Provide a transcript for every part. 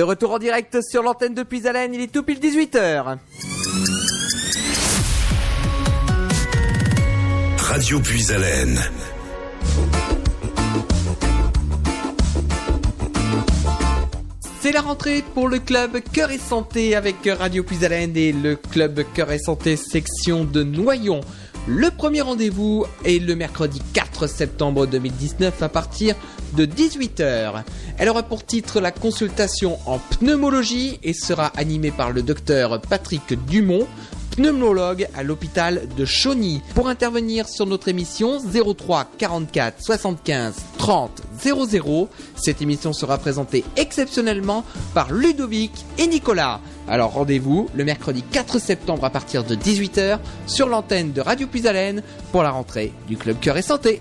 De retour en direct sur l'antenne de Puisalène, il est tout pile 18h. Radio Puisalène. C'est la rentrée pour le club Cœur et Santé avec Radio Puisalène et le club Cœur et Santé section de Noyon. Le premier rendez-vous est le mercredi 4 septembre 2019 à partir de 18h. Elle aura pour titre la consultation en pneumologie et sera animée par le docteur Patrick Dumont, pneumologue à l'hôpital de Chauny. Pour intervenir sur notre émission 03 44 75 30 00, cette émission sera présentée exceptionnellement par Ludovic et Nicolas. Alors rendez-vous le mercredi 4 septembre à partir de 18h sur l'antenne de Radio Puisalène pour la rentrée du Club Cœur et Santé.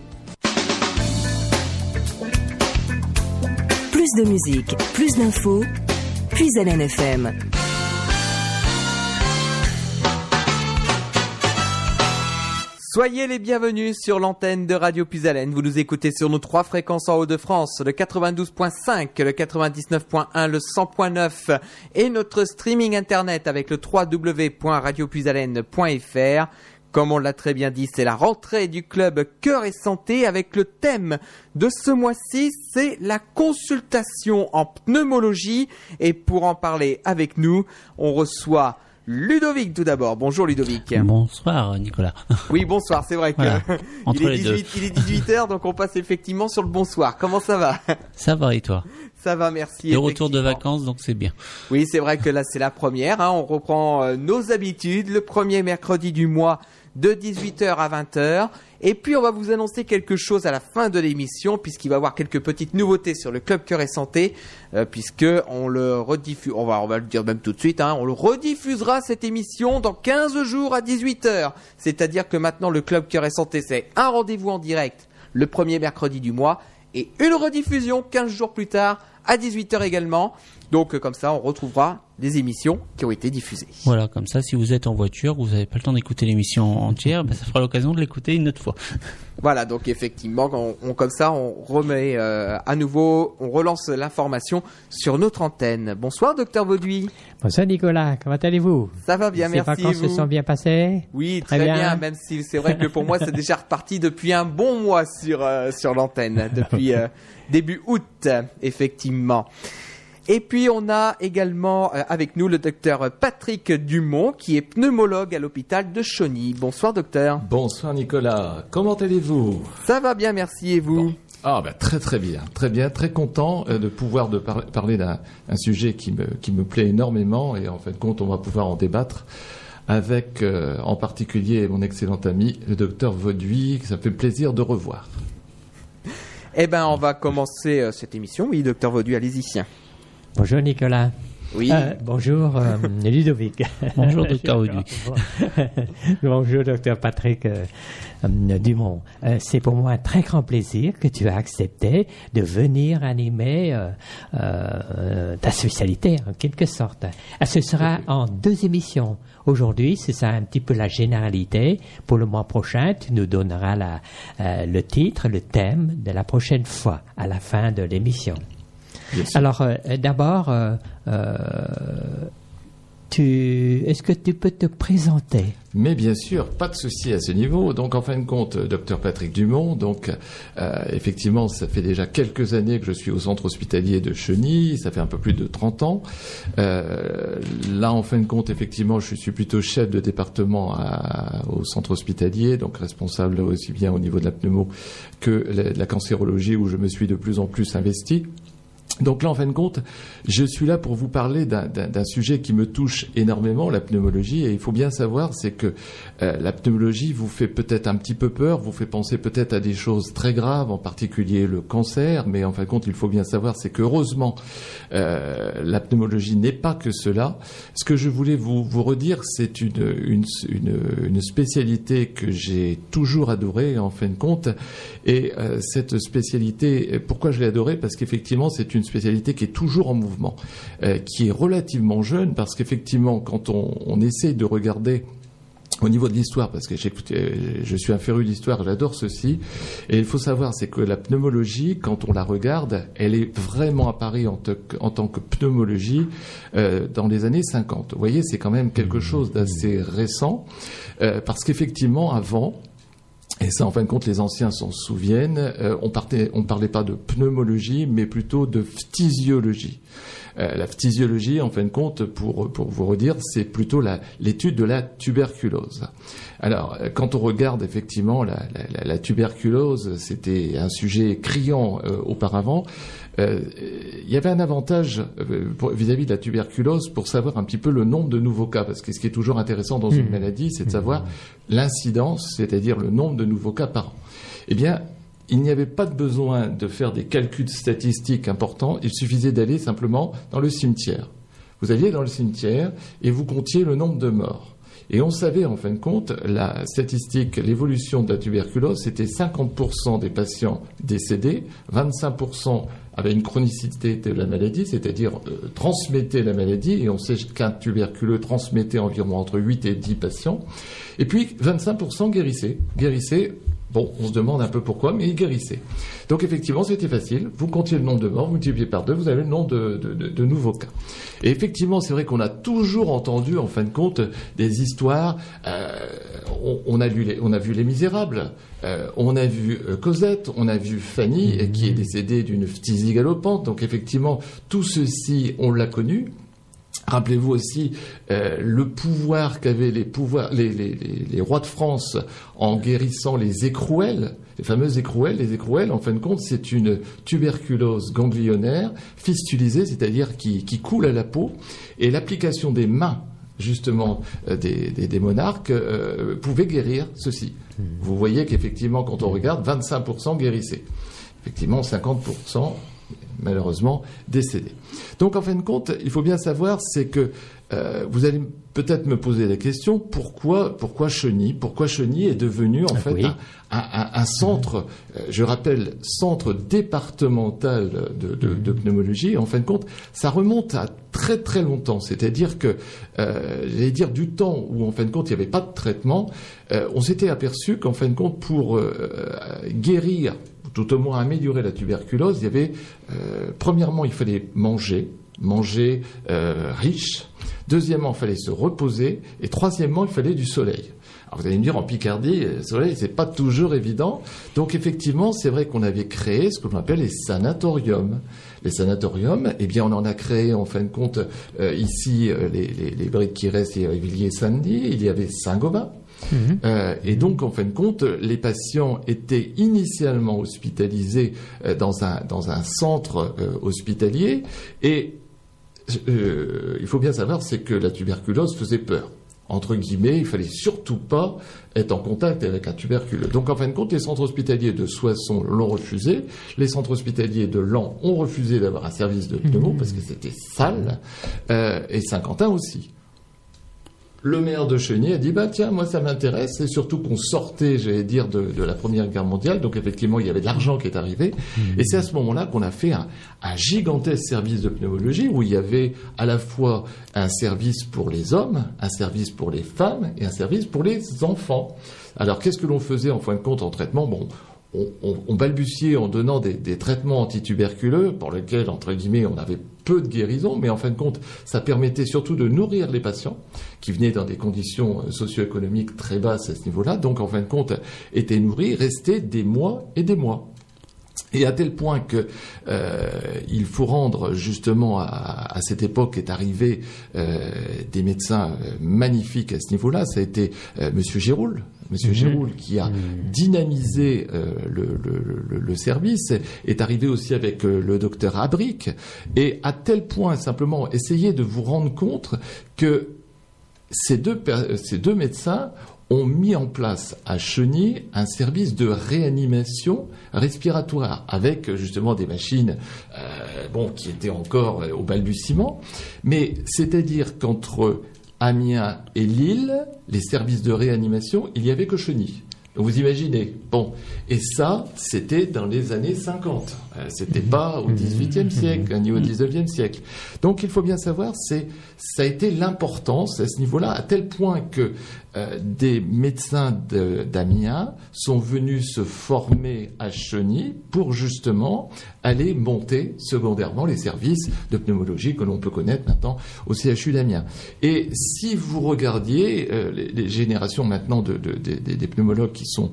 Plus de musique, plus d'infos, Puisalène FM. Soyez les bienvenus sur l'antenne de Radio Puisalène. Vous nous écoutez sur nos trois fréquences en Haut-de-France, le 92.5, le 99.1, le 100.9 et notre streaming internet avec le www.radiopuisalène.fr. Comme on l'a très bien dit, c'est la rentrée du club Cœur et Santé avec le thème de ce mois-ci, c'est la consultation en pneumologie. Et pour en parler avec nous, on reçoit Ludovic tout d'abord. Bonjour Ludovic. Bonsoir Nicolas. Oui, bonsoir, c'est vrai que Voilà. Entre il, est les deux. 18, il est 18h, donc on passe effectivement sur le bonsoir. Comment ça va? Ça va et toi? Ça va, merci. De retour de vacances, donc c'est bien. Oui, c'est vrai que là c'est la première. hein. On reprend euh, nos habitudes le premier mercredi du mois de 18h à 20h. Et puis on va vous annoncer quelque chose à la fin de l'émission puisqu'il va y avoir quelques petites nouveautés sur le club Cœur et Santé euh, puisque on le rediffuse. On va on va le dire même tout de suite. hein. On le rediffusera cette émission dans 15 jours à 18h. C'est-à-dire que maintenant le club Cœur et Santé c'est un rendez-vous en direct le premier mercredi du mois et une rediffusion 15 jours plus tard à 18h également. Donc euh, comme ça, on retrouvera des émissions qui ont été diffusées. Voilà, comme ça, si vous êtes en voiture, vous n'avez pas le temps d'écouter l'émission entière, ben, ça fera l'occasion de l'écouter une autre fois. Voilà, donc effectivement, on, on- comme ça, on remet euh, à nouveau, on relance l'information sur notre antenne. Bonsoir, docteur Vauduit. Bonsoir Nicolas, comment allez-vous? Ça va bien, Ces merci. et vacances se sont bien passées? Oui, Très très, bien. bien. Même si c'est vrai que pour moi, c'est déjà reparti depuis un bon mois sur euh, sur l'antenne, depuis euh, début août, effectivement. Et puis on a également euh, avec nous le docteur Patrick Dumont, qui est pneumologue à l'hôpital de Chauny. Bonsoir, docteur. Bonsoir Nicolas, comment allez-vous? Ça va bien, merci. Et vous? Ah bah très très bien, très bien, très content euh, de pouvoir de par- parler d'un un sujet qui me, qui me plaît énormément et en fin de compte on va pouvoir en débattre avec euh, en particulier mon excellent ami le docteur Vauduit, que ça fait plaisir de revoir. Eh ben, on va commencer euh, cette émission. Oui, docteur Vauduit, allez-y. Bonjour Nicolas. Oui. Euh, bonjour euh, Ludovic. Bonjour, docteur Audu. bonjour docteur Patrick euh, Dumont. C'est pour moi un très grand plaisir que tu as accepté de venir animer ta spécialité en quelque sorte. Ce sera en deux émissions. Aujourd'hui, c'est ça un petit peu la généralité. Pour le mois prochain, tu nous donneras la, le titre, le thème de la prochaine fois à la fin de l'émission. Alors, euh, d'abord, euh, euh, tu, est-ce que tu peux te présenter? Mais bien sûr, pas de souci à ce niveau. Donc, en fin de compte, docteur Patrick Dumont. Donc, euh, effectivement, ça fait déjà quelques années que je suis au centre hospitalier de Cheny. Ça fait un peu plus de 30 ans. Euh, là, en fin de compte, effectivement, je suis plutôt chef de département à- au centre hospitalier, donc responsable aussi bien au niveau de la pneumo que la- de la cancérologie, où je me suis de plus en plus investi. Donc là, en fin de compte, je suis là pour vous parler d'un- sujet qui me touche énormément, la pneumologie. Et il faut bien savoir, c'est que euh, la pneumologie vous fait peut-être un petit peu peur, vous fait penser peut-être à des choses très graves, en particulier le cancer. Mais en fin de compte, il faut bien savoir, c'est que heureusement, euh, la pneumologie n'est pas que cela. Ce que je voulais vous, redire, c'est une, spécialité que j'ai toujours adorée, en fin de compte. Et euh, cette spécialité, pourquoi je l'ai adorée? Parce qu'effectivement, c'est une spécialité qui est toujours en mouvement, euh, qui est relativement jeune, parce qu'effectivement, quand on, on essaie de regarder au niveau de l'histoire, parce que je suis un féru d'histoire, j'adore ceci, et il faut savoir, c'est que la pneumologie, quand on la regarde, elle est vraiment apparue en, en tant que pneumologie euh, dans les années 50. Vous voyez, c'est quand même quelque chose d'assez récent, euh, parce qu'effectivement, avant, et ça, en fin de compte, les anciens s'en souviennent. Euh, on, on parlait pas de pneumologie, mais plutôt de phtisiologie. Euh, la phtisiologie, en fin de compte, pour, pour vous redire, c'est plutôt l'étude de la tuberculose. Alors, euh, quand on regarde effectivement la, la, la tuberculose, c'était un sujet criant euh, auparavant. Il y avait un avantage vis-à-vis de la tuberculose pour savoir un petit peu le nombre de nouveaux cas, parce que ce qui est toujours intéressant dans une mmh. maladie, c'est de savoir l'incidence, c'est-à-dire le nombre de nouveaux cas par an. Eh bien, il n'y avait pas de besoin de faire des calculs statistiques importants, il suffisait d'aller simplement dans le cimetière. Vous alliez dans le cimetière et vous comptiez le nombre de morts. Et on savait en fin de compte, la statistique, l'évolution de la tuberculose, c'était 50% des patients décédés, 25% avaient une chronicité de la maladie, c'est-à-dire euh, transmettaient la maladie, et on sait qu'un tuberculeux transmettait environ entre 8 et 10 patients, et puis 25% guérissaient, guérissaient Bon, on se demande un peu pourquoi, mais il guérissait. Donc effectivement, c'était facile. Vous comptiez le nombre de morts, vous multipliez par deux, vous avez le nombre de, nouveaux cas. Et effectivement, c'est vrai qu'on a toujours entendu, en fin de compte, des histoires. Euh, on, a vu les, on a vu Les Misérables, euh, on a vu euh, Cosette, on a vu Fanny, qui est décédée d'une phtisie galopante. Donc effectivement, tout ceci, on l'a connu. Rappelez-vous aussi euh, le pouvoir qu'avaient les, pouvoirs, les, rois de France en guérissant les écrouelles, les fameuses écrouelles. Les écrouelles, en fin de compte, c'est une tuberculose ganglionnaire fistulisée, c'est-à-dire qui, coule à la peau, et l'application des mains justement euh, des, monarques euh, pouvait guérir ceci. Hmm. Vous voyez qu'effectivement, quand on regarde, 25% guérissaient. Effectivement, 50% malheureusement décédé. Donc en fin de compte, il faut bien savoir, c'est que euh, vous allez peut-être me poser la question pourquoi pourquoi Cheny Pourquoi Cheny est devenu en ah fait un, centre, euh, je rappelle, centre départemental de, pneumologie. En fin de compte, ça remonte à très très longtemps. C'est-à-dire que, euh, j'allais dire du temps où en fin de compte il n'y avait pas de traitement, on s'était aperçu qu'en fin de compte pour guérir tout au moins améliorer la tuberculose, il y avait, euh, premièrement, il fallait manger, manger euh, riche. Deuxièmement, il fallait se reposer. Et troisièmement, il fallait du soleil. Alors vous allez me dire, en Picardie, le soleil, c'est pas toujours évident. Donc effectivement, c'est vrai qu'on avait créé ce que l'on appelle les sanatoriums. Les sanatoriums, eh bien, on en a créé en fin de compte euh, ici les, les, briques qui restent, il y avait Villiers-Saint-Denis, il y avait Saint-Gobain. Mhm. Euh, et donc, en fin de compte, les patients étaient initialement hospitalisés euh, dans, un, dans un centre euh, hospitalier. Et il faut bien savoir, c'est que la tuberculose faisait peur entre guillemets, il fallait surtout pas être en contact avec un tuberculeux. Donc en fin de compte, les centres hospitaliers de Soissons l'ont refusé, les centres hospitaliers de Lens ont refusé d'avoir un service de pneumo mhm. parce que c'était sale, et Saint-Quentin aussi le maire de Cheny a dit bah tiens moi ça m'intéresse. Et surtout qu'on sortait j'allais dire de, la première guerre mondiale. Donc effectivement il y avait de l'argent qui est arrivé. Et c'est à ce moment-là qu'on a fait un, gigantesque service de pneumologie où il y avait à la fois un service pour les hommes un service pour les femmes et un service pour les enfants. Alors qu'est-ce que l'on faisait en fin de compte en traitement? Bon on, balbutiait en donnant des, traitements antituberculeux pour lesquels, entre guillemets, on avait peu de guérison, mais en fin de compte, ça permettait surtout de nourrir les patients qui venaient dans des conditions euh, socio-économiques très basses à ce niveau-là, donc en fin de compte, étaient nourris, restaient des mois et des mois. Et à tel point que euh, il faut rendre justement à, cette époque est arrivé euh, des médecins magnifiques à ce niveau-là. Ça a été Monsieur Giroul, Monsieur mmh. qui a mmh. dynamisé le, service, est arrivé aussi avec le docteur Abric, et à tel point simplement essayer de vous rendre compte que ces deux, ces deux médecins ont mis en place à Cheny un service de réanimation respiratoire avec justement des machines euh, bon qui étaient encore au balbutiement mais c'est-à-dire qu'entre Amiens et Lille les services de réanimation il n'y avait que Cheny vous imaginez. Bon, et ça, c'était dans les années 50. Euh, c'était pas au 18e siècle, ni au 19e siècle. Donc, il faut bien savoir, c'est, ça a été l'importance à ce niveau-là, à tel point que euh, des médecins de- d'Amiens sont venus se former à Cheny pour justement aller monter secondairement les services de pneumologie que l'on peut connaître maintenant au CHU d'Amiens. Et si vous regardiez euh, les, les générations maintenant de, de- de- des- pneumologues qui sont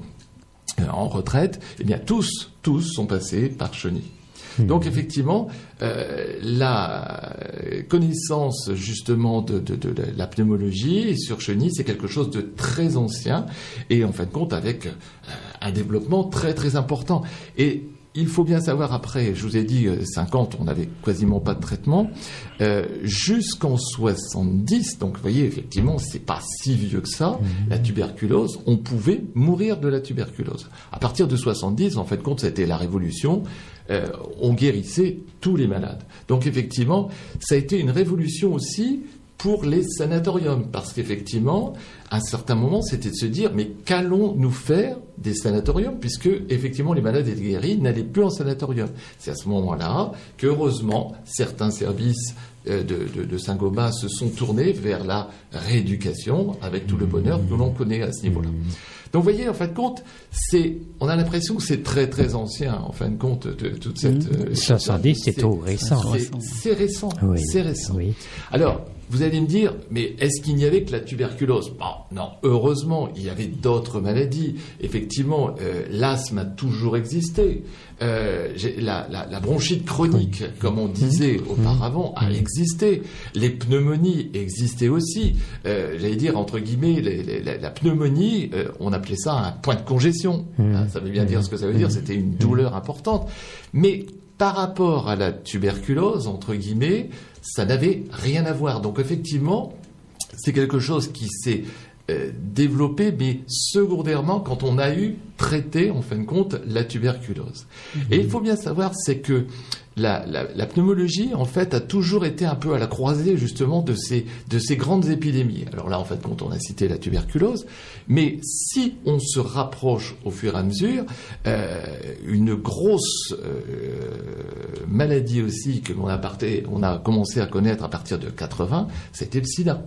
en retraite, eh bien tous, tous sont passés par Cheny. Donc effectivement, euh, la connaissance justement de, de- de la pneumologie sur chenille, c'est quelque chose de très ancien et en fin de compte avec euh, un développement très très important. Et il faut bien savoir après, je vous ai dit euh, 50, on n'avait quasiment pas de traitement, euh, jusqu'en 70, donc vous voyez effectivement c'est pas si vieux que ça, la tuberculose, on pouvait mourir de la tuberculose. À partir de 70, en fait compte, c'était la révolution, euh, on guérissait tous les malades. Donc effectivement, ça a été une révolution aussi pour les sanatoriums, parce qu'effectivement, à un certain moment, c'était de se dire, mais qu'allons-nous faire des sanatoriums, puisque effectivement les malades étaient guéris n'allaient plus en sanatorium. C'est à ce moment-là que, heureusement, certains services euh, de, de- de Saint-Gobain se sont tournés vers la rééducation, avec tout le bonheur que l'on connaît à ce niveau-là. Donc, vous voyez, en fin de compte, c'est, on a l'impression que c'est très très ancien, en fin de compte, de, toute cette. euh, 70, c'est tout récent. c'est- C'est récent. Oui. C'est récent. Oui. Alors, vous allez me dire, mais est-ce qu'il n'y avait que la tuberculose? Bon, non, heureusement, il y avait d'autres maladies. Effectivement, euh, l'asthme a toujours existé. Euh, la, la- la bronchite chronique, comme on disait auparavant, a existé. Les pneumonies existaient aussi. Euh, J'allais dire, entre guillemets, les- les- la, la pneumonie, on appelait ça un point de congestion. Hein, ça veut bien dire ce que ça veut dire, c'était une douleur importante. Mais par rapport à la tuberculose, entre guillemets, ça n'avait rien à voir. Donc effectivement, c'est quelque chose qui s'est euh, développé, mais secondairement quand on a eu traité, en fin de compte, la tuberculose. Et il faut bien savoir, c'est que la, la- la pneumologie, en fait, a toujours été un peu à la croisée, justement, de ces, de ces grandes épidémies. Alors là, en fait, quand on a cité la tuberculose, mais si on se rapproche au fur et à mesure, euh, une grosse euh, maladie aussi que l'on a, on a commencé à connaître à partir de 80, c'était le sida.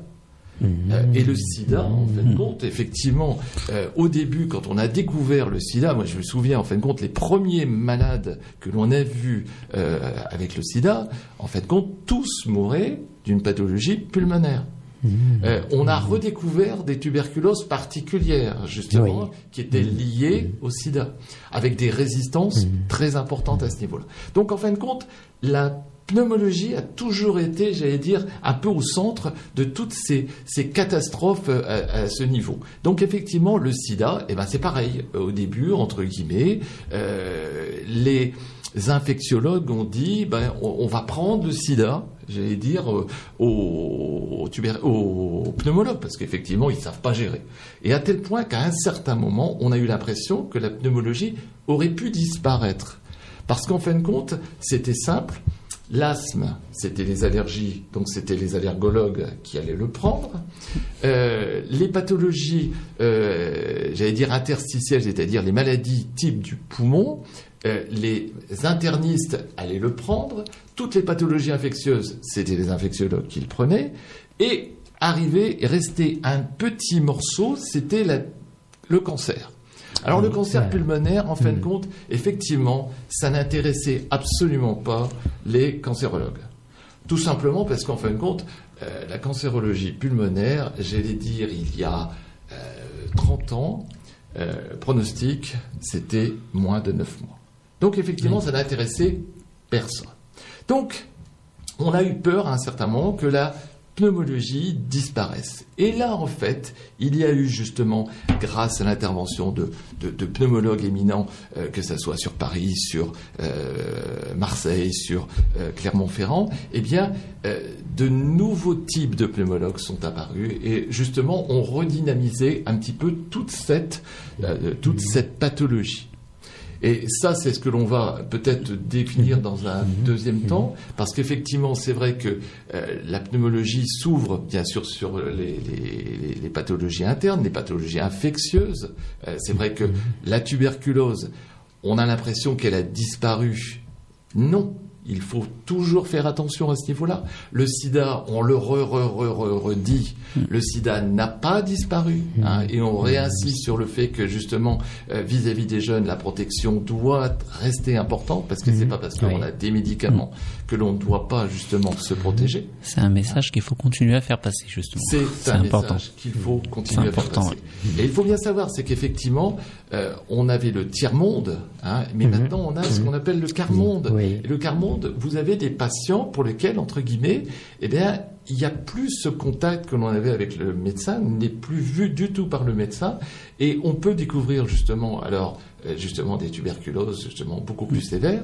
Euh, et le sida, en fin de compte, effectivement, euh, au début, quand on a découvert le sida, moi je me souviens, en fin de compte, les premiers malades que l'on a vus euh, avec le sida, en fin de compte, tous mouraient d'une pathologie pulmonaire. Euh, on a redécouvert des tuberculoses particulières, justement, Oui. qui étaient liées au sida, avec des résistances très importantes à ce niveau-là. Donc, en fin de compte, la pneumologie a toujours été, j'allais dire, un peu au centre de toutes ces, catastrophes euh, à, ce niveau. Donc, effectivement, le sida, eh ben, c'est pareil. Au début, entre guillemets, euh, les infectiologues ont dit, ben, on, va prendre le sida, j'allais dire, euh, aux, aux pneumologues, parce qu'effectivement, ils savent pas gérer. Et à tel point qu'à un certain moment, on a eu l'impression que la pneumologie aurait pu disparaître. Parce qu'en fin de compte, c'était simple. L'asthme, c'était les allergies, donc c'était les allergologues qui allaient le prendre. Euh, les pathologies, euh, j'allais dire interstitielles, c'est-à-dire les maladies type du poumon, euh, les internistes allaient le prendre. Toutes les pathologies infectieuses, c'était les infectiologues qui le prenaient. Et arrivé et resté un petit morceau, c'était le cancer. Alors le cancer pulmonaire, en fin de compte, effectivement, ça n'intéressait absolument pas les cancérologues. Tout simplement parce qu'en fin de compte, euh, la cancérologie pulmonaire, j'allais dire il y a euh, 30 ans, euh, pronostic, c'était moins de 9 mois. Donc effectivement, ça n'intéressait personne. Donc, on a eu peur à un certain moment que la pneumologie disparaisse. Et là, en fait, il y a eu justement, grâce à l'intervention de, de- pneumologues éminents, euh, que ce soit sur Paris, sur euh, Marseille, sur euh, Clermont-Ferrand, eh bien, de nouveaux types de pneumologues sont apparus et justement ont redynamisé un petit peu toute cette, toute cette pathologie. Et ça, c'est ce que l'on va peut-être définir dans un deuxième temps, parce qu'effectivement, c'est vrai que euh, la pneumologie s'ouvre bien sûr sur les, les- les pathologies internes, les pathologies infectieuses. Euh, c'est vrai que la tuberculose, on a l'impression qu'elle a disparu. Non, Il faut toujours faire attention à ce niveau-là. Le sida, on le re, re, re, re- redit, le sida n'a pas disparu. hein, et on réinsiste sur le fait que justement, euh, vis-à-vis des jeunes, la protection doit rester importante parce que c'est pas parce qu'on Oui. a des médicaments que l'on ne doit pas justement se protéger. C'est un message qu'il faut continuer à faire passer, justement. C'est un important. message qu'il faut continuer C'est à faire important, passer. Et il faut bien savoir, c'est qu'effectivement, euh, on avait le tiers-monde, hein, mais maintenant on a ce qu'on appelle le quart-monde. Oui. Et le quart-monde, vous avez des patients pour lesquels, entre guillemets, eh bien, il n'y a plus ce contact que l'on avait avec le médecin, n'est plus vu du tout par le médecin, et on peut découvrir justement, alors, euh, justement des tuberculoses justement beaucoup plus sévères.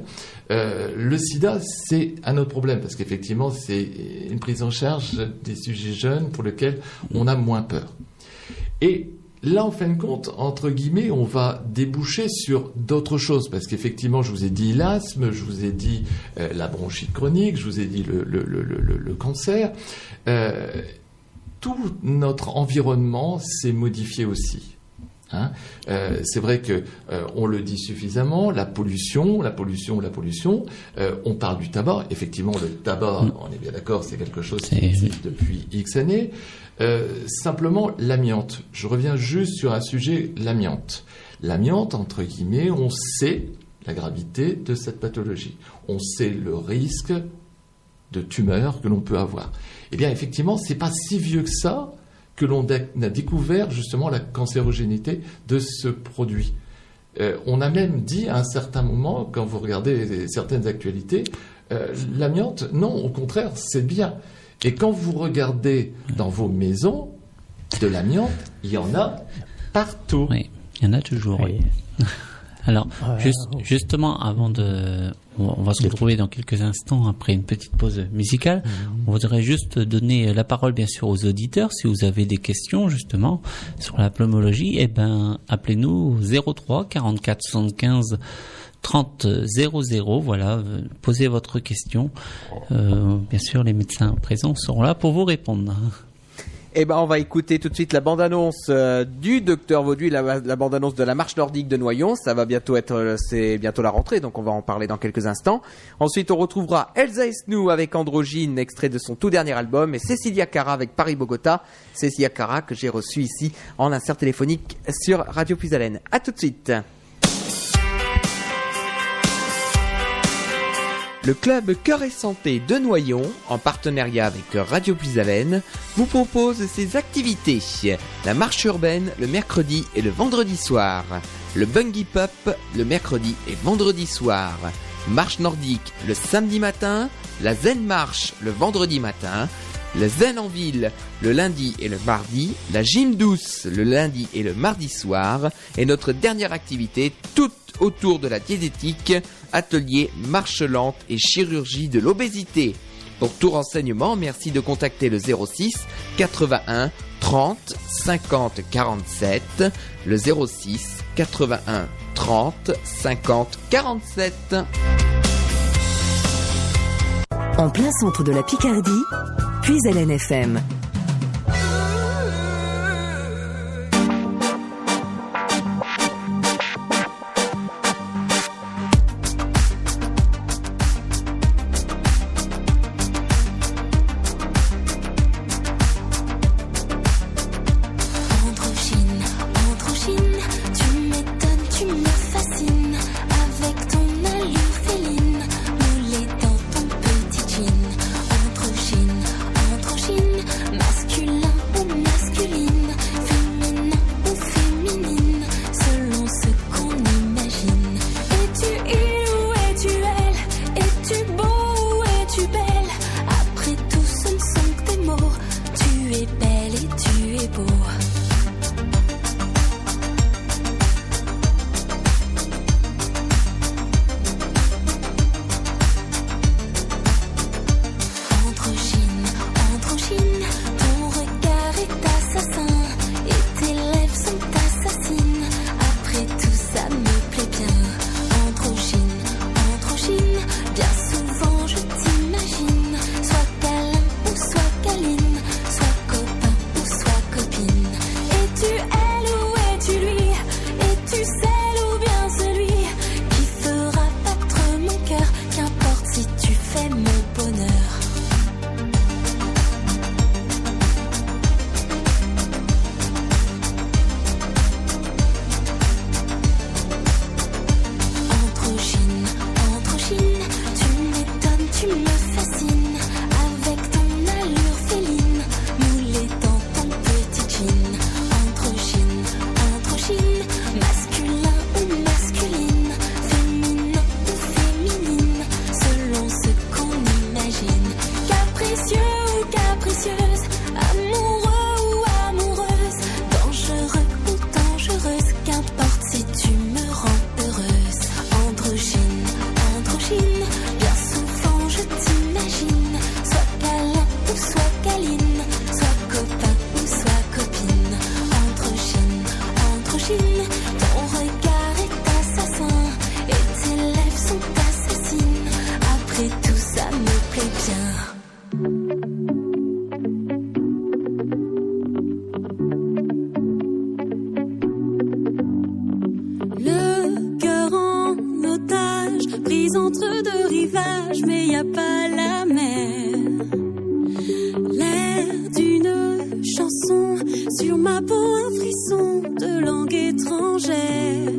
Euh, le sida, c'est un autre problème parce qu'effectivement, c'est une prise en charge des sujets jeunes pour lesquels on a moins peur. Et là, en fin de compte, entre guillemets, on va déboucher sur d'autres choses parce qu'effectivement, je vous ai dit l'asthme, je vous ai dit euh, la bronchite chronique, je vous ai dit le, cancer. Euh, tout notre environnement s'est modifié aussi. Hein euh, c'est vrai que euh, on le dit suffisamment, la pollution, la pollution, la pollution. Euh, on parle du tabac. Effectivement, le tabac, on est bien d'accord, c'est quelque chose qui existe depuis X années. Simplement, l'amiante. Je reviens juste sur un sujet, l'amiante. L'amiante, entre guillemets, on sait la gravité de cette pathologie. On sait le risque de tumeur que l'on peut avoir. Eh bien, effectivement, c'est pas si vieux que ça que l'on a découvert justement la cancérogénité de ce produit. Euh, on a même dit à un certain moment, quand vous regardez certaines actualités, euh, l'amiante, non, au contraire, c'est bien. Et quand vous regardez dans vos maisons, de l'amiante, il y en a partout. Oui, il y en a toujours. oui. Oui. Alors, Ouais, juste- ouais. justement, avant de, on va se retrouver dans quelques instants après une petite pause musicale. On voudrait juste donner la parole, bien sûr, aux auditeurs. Si vous avez des questions, justement, sur la pneumologie, eh ben, appelez-nous 03 44 75 30 00. Voilà, posez votre question. Euh, bien sûr, les médecins présents seront là pour vous répondre. Eh ben, on va écouter tout de suite la bande-annonce euh, du Docteur Vaudu, la, bande-annonce de la marche nordique de Noyon. Ça va bientôt être, euh, c'est bientôt la rentrée, donc on va en parler dans quelques instants. Ensuite, on retrouvera Elsa Esnou avec Androgyne, extrait de son tout dernier album, et Cecilia Cara avec Paris Bogota. Cecilia Cara que j'ai reçue ici en insert téléphonique sur Radio Puisalène. À tout de suite. Le club Cœur et Santé de Noyon, en partenariat avec Radio Puisalène, vous propose ses activités. La marche urbaine le mercredi et le vendredi soir. Le bungee pop le mercredi et vendredi soir. Marche nordique le samedi matin. La zen marche le vendredi matin. Le zen en ville le lundi et le mardi. La gym douce le lundi et le mardi soir. Et notre dernière activité, toute autour de la diététique, atelier marche lente et chirurgie de l'obésité. Pour tout renseignement, merci de contacter le 06 81 30 50 47, le 06 81 30 50 47. En plein centre de la Picardie, puis à l'NFM. entre deux rivages, mais y a pas la mer. L'air d'une chanson sur ma peau, un frisson de langue étrangère.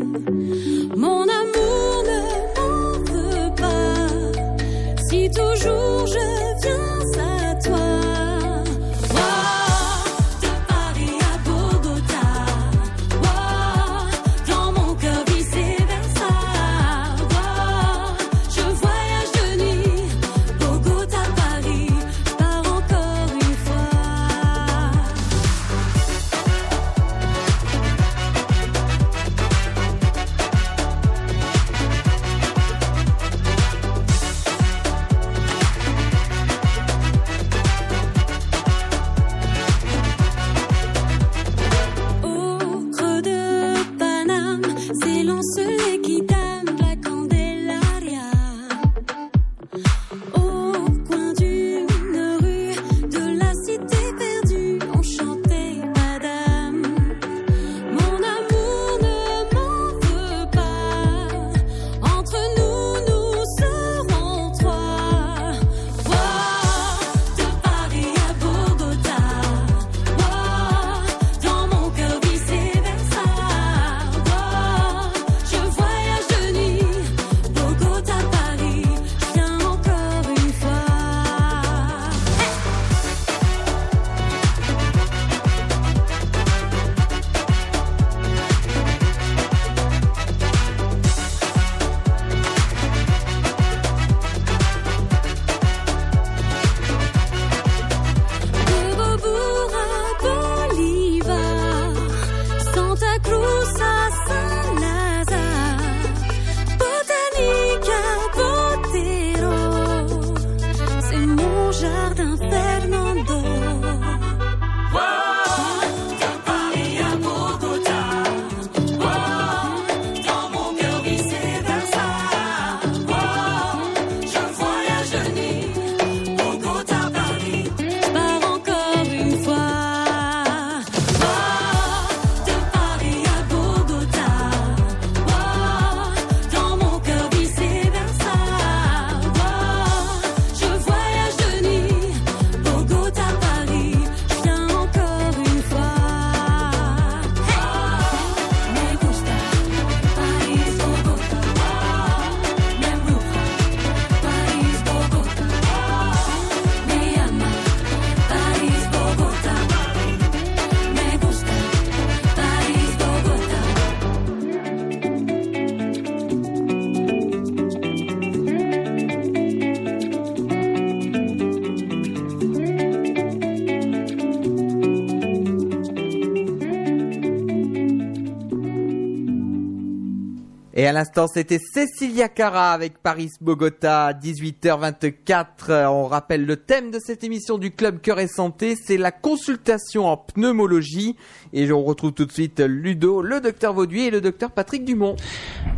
À l'instant, c'était Cécilia Cara avec Paris Bogota, 18h24. On rappelle le thème de cette émission du Club Cœur et Santé, c'est la consultation en pneumologie. Et on retrouve tout de suite Ludo, le docteur Vauduit et le docteur Patrick Dumont.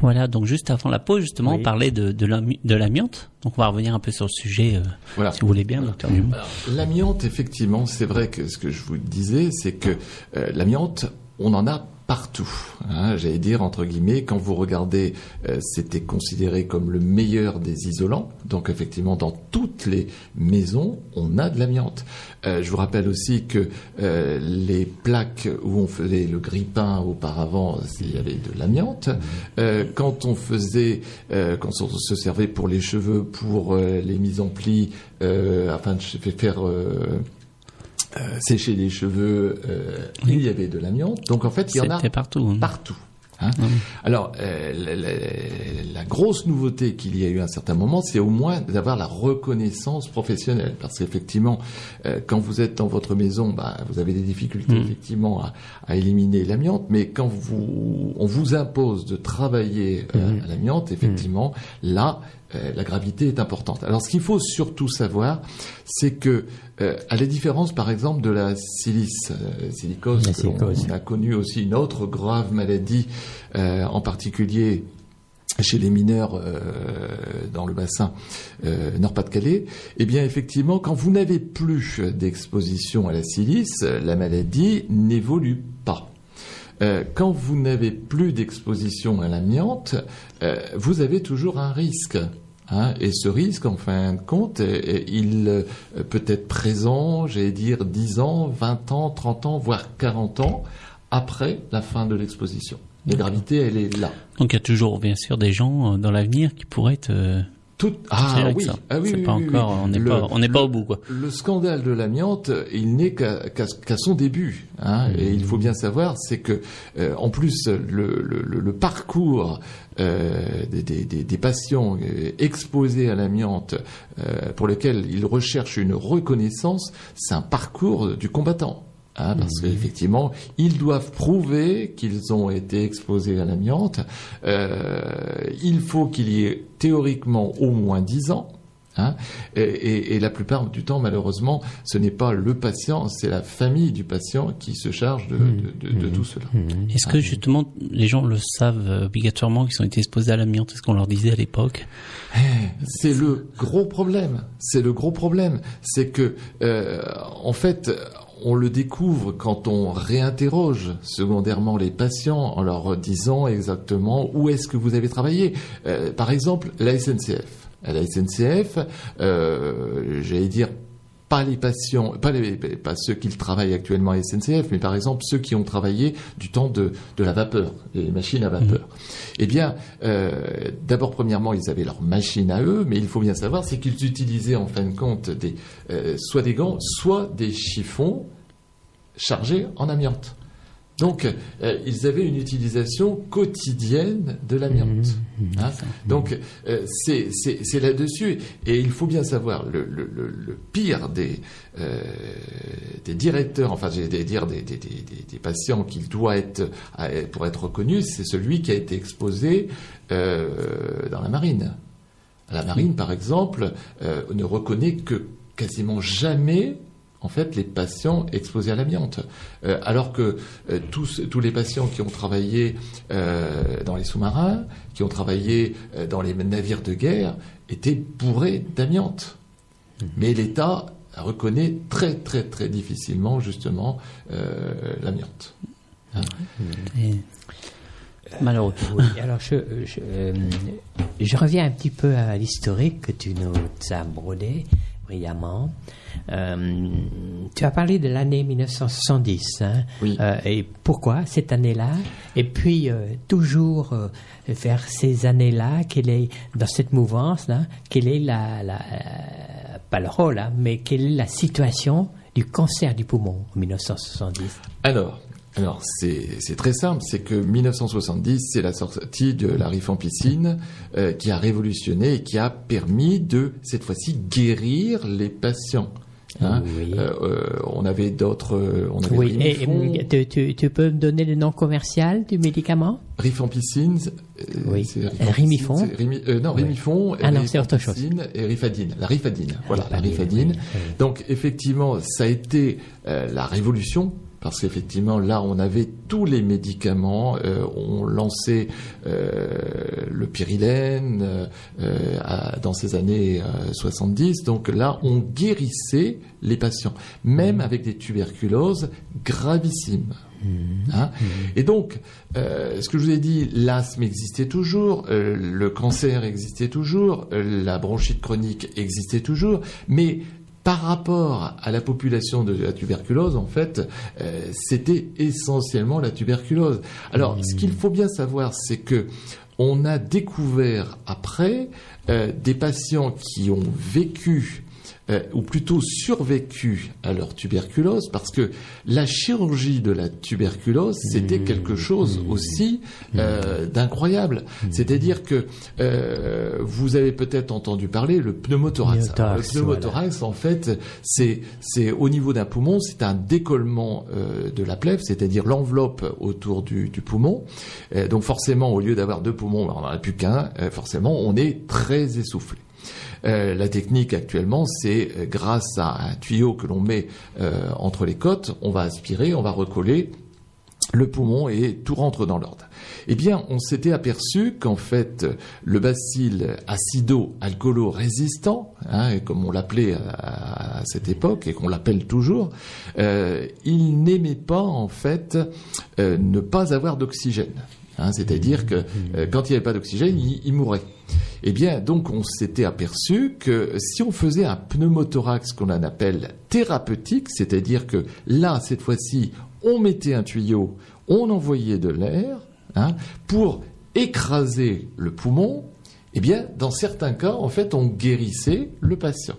Voilà, donc juste avant la pause, justement, on parlait de, de l'amiante. Donc on va revenir un peu sur le sujet, euh, si vous voulez bien, docteur Dumont. L'amiante, effectivement, c'est vrai que ce que je vous disais, c'est que euh, l'amiante, on en a partout. hein, J'allais dire entre guillemets, quand vous regardez, euh, c'était considéré comme le meilleur des isolants. Donc effectivement, dans toutes les maisons, on a de l'amiante. Euh, je vous rappelle aussi que euh, les plaques où on faisait le grille-pain auparavant, il y avait de l'amiante. Euh, quand on faisait, euh, quand on se servait pour les cheveux, pour euh, les mises en plis, euh, afin de faire euh, euh, sécher les cheveux, euh, il y avait de l'amiante. Donc en fait, il y en a partout. hein. partout. hein. Alors, euh, la, la- la grosse nouveauté qu'il y a eu à un certain moment, c'est au moins d'avoir la reconnaissance professionnelle. Parce qu'effectivement, euh, quand vous êtes dans votre maison, bah, vous avez des difficultés effectivement à, à éliminer l'amiante, mais quand vous, on vous impose de travailler euh, à l'amiante, effectivement, là, euh, la gravité est importante. Alors, ce qu'il faut surtout savoir, c'est que, euh, à la différence, par exemple, de la silice, euh, silicose, La silicose. on a connu aussi une autre grave maladie, euh, en particulier chez les mineurs euh, dans le bassin euh, Nord-Pas-de-Calais, eh bien effectivement, quand vous n'avez plus d'exposition à la silice, la maladie n'évolue pas. Euh, quand vous n'avez plus d'exposition à l'amiante, euh, vous avez toujours un risque. hein. et ce risque, en fin de compte, euh, euh, il euh, peut être présent, j'allais dire, 10 ans, 20 ans, 30 ans, voire 40 ans après la fin de l'exposition. La gravité, elle est là. Donc il y a toujours bien sûr des gens euh, dans l'avenir qui pourraient être euh, Tout... Ah oui, ah oui, pas oui, encore, oui. on n'est Le- pas, on n'est pas au bout quoi. Le scandale de l'amiante, il n'est qu'à son début. Hein, Et il faut bien savoir, c'est que euh, en plus le, le- le- le parcours euh, des, des- des- des patients euh, exposés à l'amiante, euh, pour lequel ils recherchent une reconnaissance, c'est un parcours du combattant. Hein, parce qu'effectivement, ils doivent prouver qu'ils ont été exposés à l'amiante. Euh, il faut qu'il y ait théoriquement au moins 10 ans. Hein, et, et- et la plupart du temps, malheureusement, ce n'est pas le patient, c'est la famille du patient qui se charge de, de- de- de tout cela. Est-ce que justement les gens le savent euh, obligatoirement qu'ils ont été exposés à l'amiante Est-ce qu'on leur disait à l'époque? C'est le gros problème. C'est le gros problème. C'est que, euh, en fait, on le découvre quand on réinterroge secondairement les patients en leur disant exactement où est-ce que vous avez travaillé. Euh, par exemple, la SNCF. La SNCF, euh, j'allais dire pas les patients, pas, les, pas ceux qui travaillent actuellement à SNCF, mais par exemple ceux qui ont travaillé du temps de, de la vapeur, les machines à vapeur. Eh bien, euh, d'abord, premièrement, ils avaient leur machine à eux, mais il faut bien savoir, c'est qu'ils utilisaient en fin de compte des, euh, soit des gants, soit des chiffons chargés en amiante. Donc, euh, ils avaient une utilisation quotidienne de l'amiante. Hein Donc, euh, c'est là-dessus. Et il faut bien savoir, le, le- le- le pire des, euh, des directeurs, enfin, j'allais dire des, des, des, patients qu'il doit être, pour être reconnu, c'est celui qui a été exposé dans la marine. La marine, par exemple, ne reconnaît que quasiment jamais en fait les patients exposés à l'amiante. Euh, alors que euh, tous, tous les patients qui ont travaillé euh, dans les sous-marins, qui ont travaillé euh, dans les navires de guerre, étaient bourrés d'amiante. Mais l'État reconnaît très très très difficilement justement euh, l'amiante. Et- Malheureux. Oui, alors je, je, euh, je reviens un petit peu à l'historique que tu nous as brodé brillamment. Euh, tu as parlé de l'année 1970. Hein, Oui. Euh, et pourquoi cette année-là? Et puis, euh, toujours vers ces années-là, quelle est, dans cette mouvance-là, quelle est la, la pas le rôle, hein, mais quelle est la situation du cancer du poumon en 1970 Alors, alors c'est très simple, c'est que 1970, c'est la sortie de la rifampicine euh, qui a révolutionné et qui a permis de, cette fois-ci, guérir les patients. Hein. Oui. Euh, euh, on avait d'autres... Oui, et, tu, peux me donner le nom commercial du médicament? Rifampicine... euh, Oui. Rimifon Rimi- euh, Non, Oui. Rimifon... Ah non, c'est autre chose. rifampicine Et rifadine. La rifadine, voilà, la rifadine. Donc effectivement, ça a été la révolution parce qu'effectivement là on avait tous les médicaments, euh, on lançait euh, le pyrilène euh, à- dans ces années euh, 70, donc là on guérissait les patients, même avec des tuberculoses gravissimes. Hein Et donc, ce que je vous ai dit, l'asthme existait toujours, le cancer existait toujours, la bronchite chronique existait toujours, mais par rapport à la population de la tuberculose, en fait, euh, c'était essentiellement la tuberculose. Alors, ce qu'il faut bien savoir, c'est que on a découvert après euh, des patients qui ont vécu euh, ou plutôt survécu à leur tuberculose, parce que la chirurgie de la tuberculose, c'était quelque chose aussi euh, d'incroyable. C'est-à-dire que euh, vous avez peut-être entendu parler le pneumothorax. Le pneumothorax, en fait, c'est c'est au niveau d'un poumon, c'est un décollement euh, de la plèvre, c'est-à-dire l'enveloppe autour du, du poumon. Euh, donc forcément, au lieu d'avoir deux poumons, on n'en a plus qu'un. euh, forcément, on est très essoufflé. Euh, la technique actuellement, c'est euh, grâce à un tuyau que l'on met euh, entre les côtes, on va aspirer, on va recoller le poumon et tout rentre dans l'ordre. Eh bien, on s'était aperçu qu'en fait, le bacille acido-alcoolo-résistant, hein, comme on l'appelait à, cette époque et qu'on l'appelle toujours, il n'aimait pas en fait ne pas avoir d'oxygène. Hein, C'est-à-dire que quand il n'y avait pas d'oxygène, il, il mourait. Eh bien, donc, on s'était aperçu que si on faisait un pneumothorax qu'on appelle thérapeutique, c'est-à-dire que là, cette fois-ci, on mettait un tuyau, on envoyait de l'air hein, pour écraser le poumon, eh bien, dans certains cas, en fait, on guérissait le patient.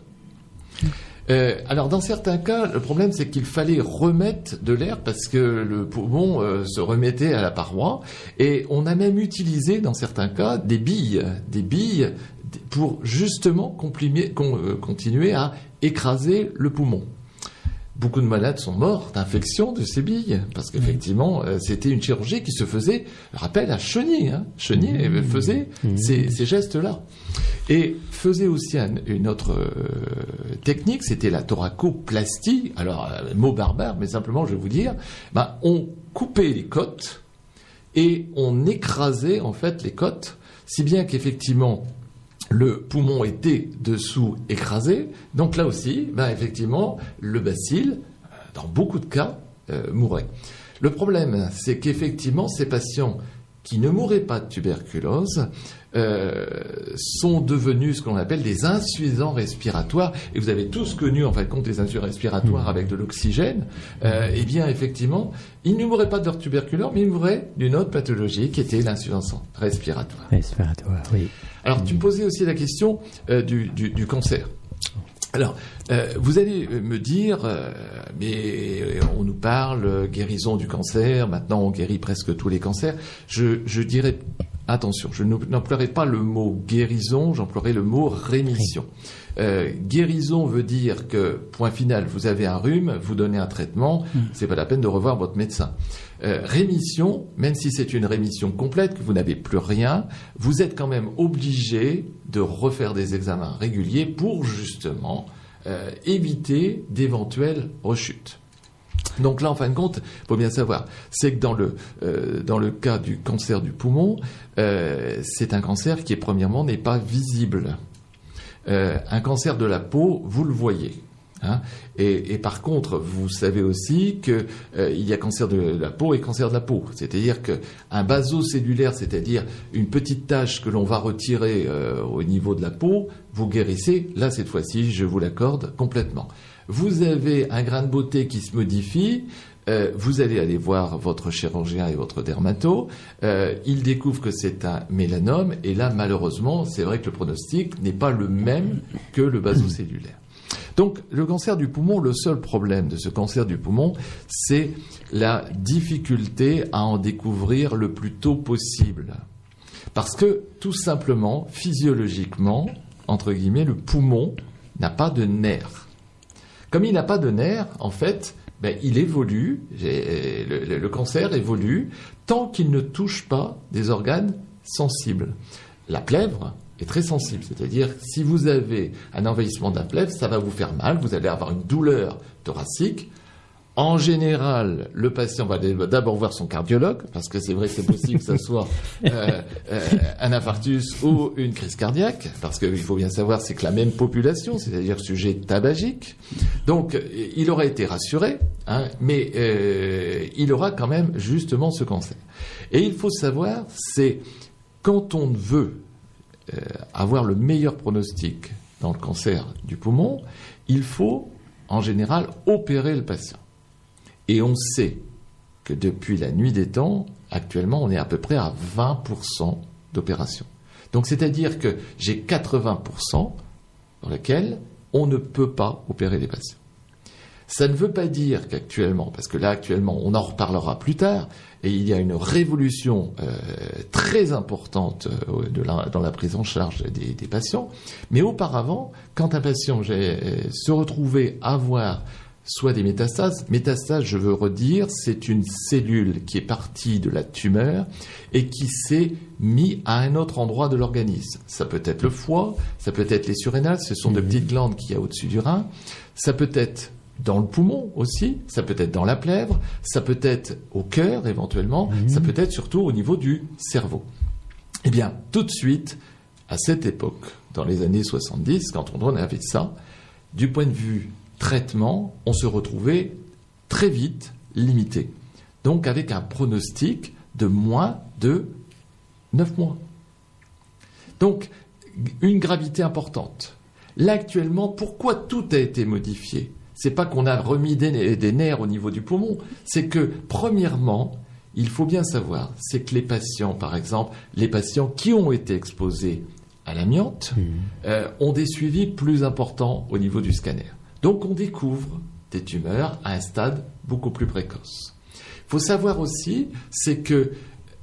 Euh, alors dans certains cas, le problème c'est qu'il fallait remettre de l'air parce que le poumon euh, se remettait à la paroi et on a même utilisé dans certains cas des billes, des billes pour justement euh, continuer à écraser le poumon. Beaucoup de malades sont morts d'infection de ces billes, parce qu'effectivement, euh, c'était une chirurgie qui se faisait, je rappelle, à Cheny. Hein. Cheny euh, faisait ces, ces gestes-là. Et faisait aussi un- une autre euh, technique, c'était la thoracoplastie. Alors, euh, mot barbare, mais simplement, je vais vous dire, ben, on coupait les côtes et on écrasait en fait les côtes, si bien qu'effectivement, le poumon était dessous écrasé. Donc là aussi, ben effectivement, le bacille, euh, dans beaucoup de cas, euh, mourait. Le problème, c'est qu'effectivement, ces patients qui ne mouraient pas de tuberculose euh, sont devenus ce qu'on appelle des insuffisants respiratoires. Et vous avez tous connu, en fin de compte, les insuffisants respiratoires avec de l'oxygène. Euh, eh bien, effectivement, ils ne mouraient pas de leur tuberculose, mais ils mouraient d'une autre pathologie qui était l'insuffisance respiratoire. Respiratoire, oui. Alors, tu me posais aussi la question euh, du, du- du cancer. Alors, euh, vous allez me dire, euh, mais on nous parle guérison du cancer, maintenant on guérit presque tous les cancers. Je, je dirais, attention, je n'emploierai pas le mot guérison, j'emploierai le mot rémission. Euh, guérison veut dire que, point final, vous avez un rhume, vous donnez un traitement, c'est pas la peine de revoir votre médecin. Euh, rémission, même si c'est une rémission complète, que vous n'avez plus rien, vous êtes quand même obligé de refaire des examens réguliers pour justement euh, éviter d'éventuelles rechutes. Donc là, en fin de compte, faut bien savoir, c'est que dans le euh, cas du cancer du poumon, c'est un cancer qui premièrement n'est pas visible. Un cancer de la peau, vous le voyez. Hein. et, par contre, vous savez aussi que euh, y a cancer de la peau et cancer de la peau. C'est-à-dire que un basocellulaire, c'est-à-dire une petite tache que l'on va retirer euh, au niveau de la peau, vous guérissez. Là, cette fois-ci, je vous l'accorde complètement. Vous avez un grain de beauté qui se modifie. euh, vous allez aller voir votre chirurgien et votre dermato. Euh, il découvre que c'est un mélanome. Et là, malheureusement, c'est vrai que le pronostic n'est pas le même que le basocellulaire. Donc, le cancer du poumon, le seul problème de ce cancer du poumon, c'est la difficulté à en découvrir le plus tôt possible. Parce que, tout simplement, physiologiquement, entre guillemets, le poumon n'a pas de nerfs. Comme il n'a pas de nerfs, en fait, ben, il évolue, le- le cancer évolue tant qu'il ne touche pas des organes sensibles. La plèvre est très sensible, c'est-à-dire si vous avez un envahissement la plèvre, ça va vous faire mal, vous allez avoir une douleur thoracique. En général, le patient va d'abord voir son cardiologue, parce que c'est vrai que c'est possible que ce soit euh, euh, un infarctus ou une crise cardiaque, parce qu'il faut bien savoir, c'est que la même population, c'est-à-dire sujet tabagique. Donc, il aura été rassuré, hein, mais euh, il aura quand même justement ce cancer. Et il faut savoir, c'est quand on veut avoir le meilleur pronostic dans le cancer du poumon, il faut en général opérer le patient. Et on sait que depuis la nuit des temps, actuellement, on est à peu près à 20% d'opérations. Donc c'est-à-dire que j'ai 80% dans lesquels on ne peut pas opérer les patients. Ça ne veut pas dire qu'actuellement, parce que là actuellement, on en reparlera plus tard, et il y a une révolution euh, très importante euh, de la- dans la prise en charge des, des patients, mais auparavant, quand un patient euh, se retrouvait avoir soit des métastases, métastases, je veux redire, c'est une cellule qui est partie de la tumeur et qui s'est mis à un autre endroit de l'organisme. Ça peut être le foie, ça peut être les surrénales, ce sont de petites glandes qu'il y a au-dessus du rein, ça peut être dans le poumon aussi, ça peut être dans la plèvre, ça peut être au cœur éventuellement, ça peut être surtout au niveau du cerveau. Eh bien, tout de suite, à cette époque, dans les années 70, quand on avait ça, du point de vue traitement, on se retrouvait très vite limité. Donc avec un pronostic de moins de 9 mois. Donc, une gravité importante. Là, actuellement, pourquoi tout a été modifié? C'est pas qu'on a remis des, des nerfs au niveau du poumon, c'est que, premièrement, il faut bien savoir, c'est que les patients, par exemple, les patients qui ont été exposés à l'amiante, euh, ont des suivis plus importants au niveau du scanner. Donc, on découvre des tumeurs à un stade beaucoup plus précoce. Il faut savoir aussi, c'est que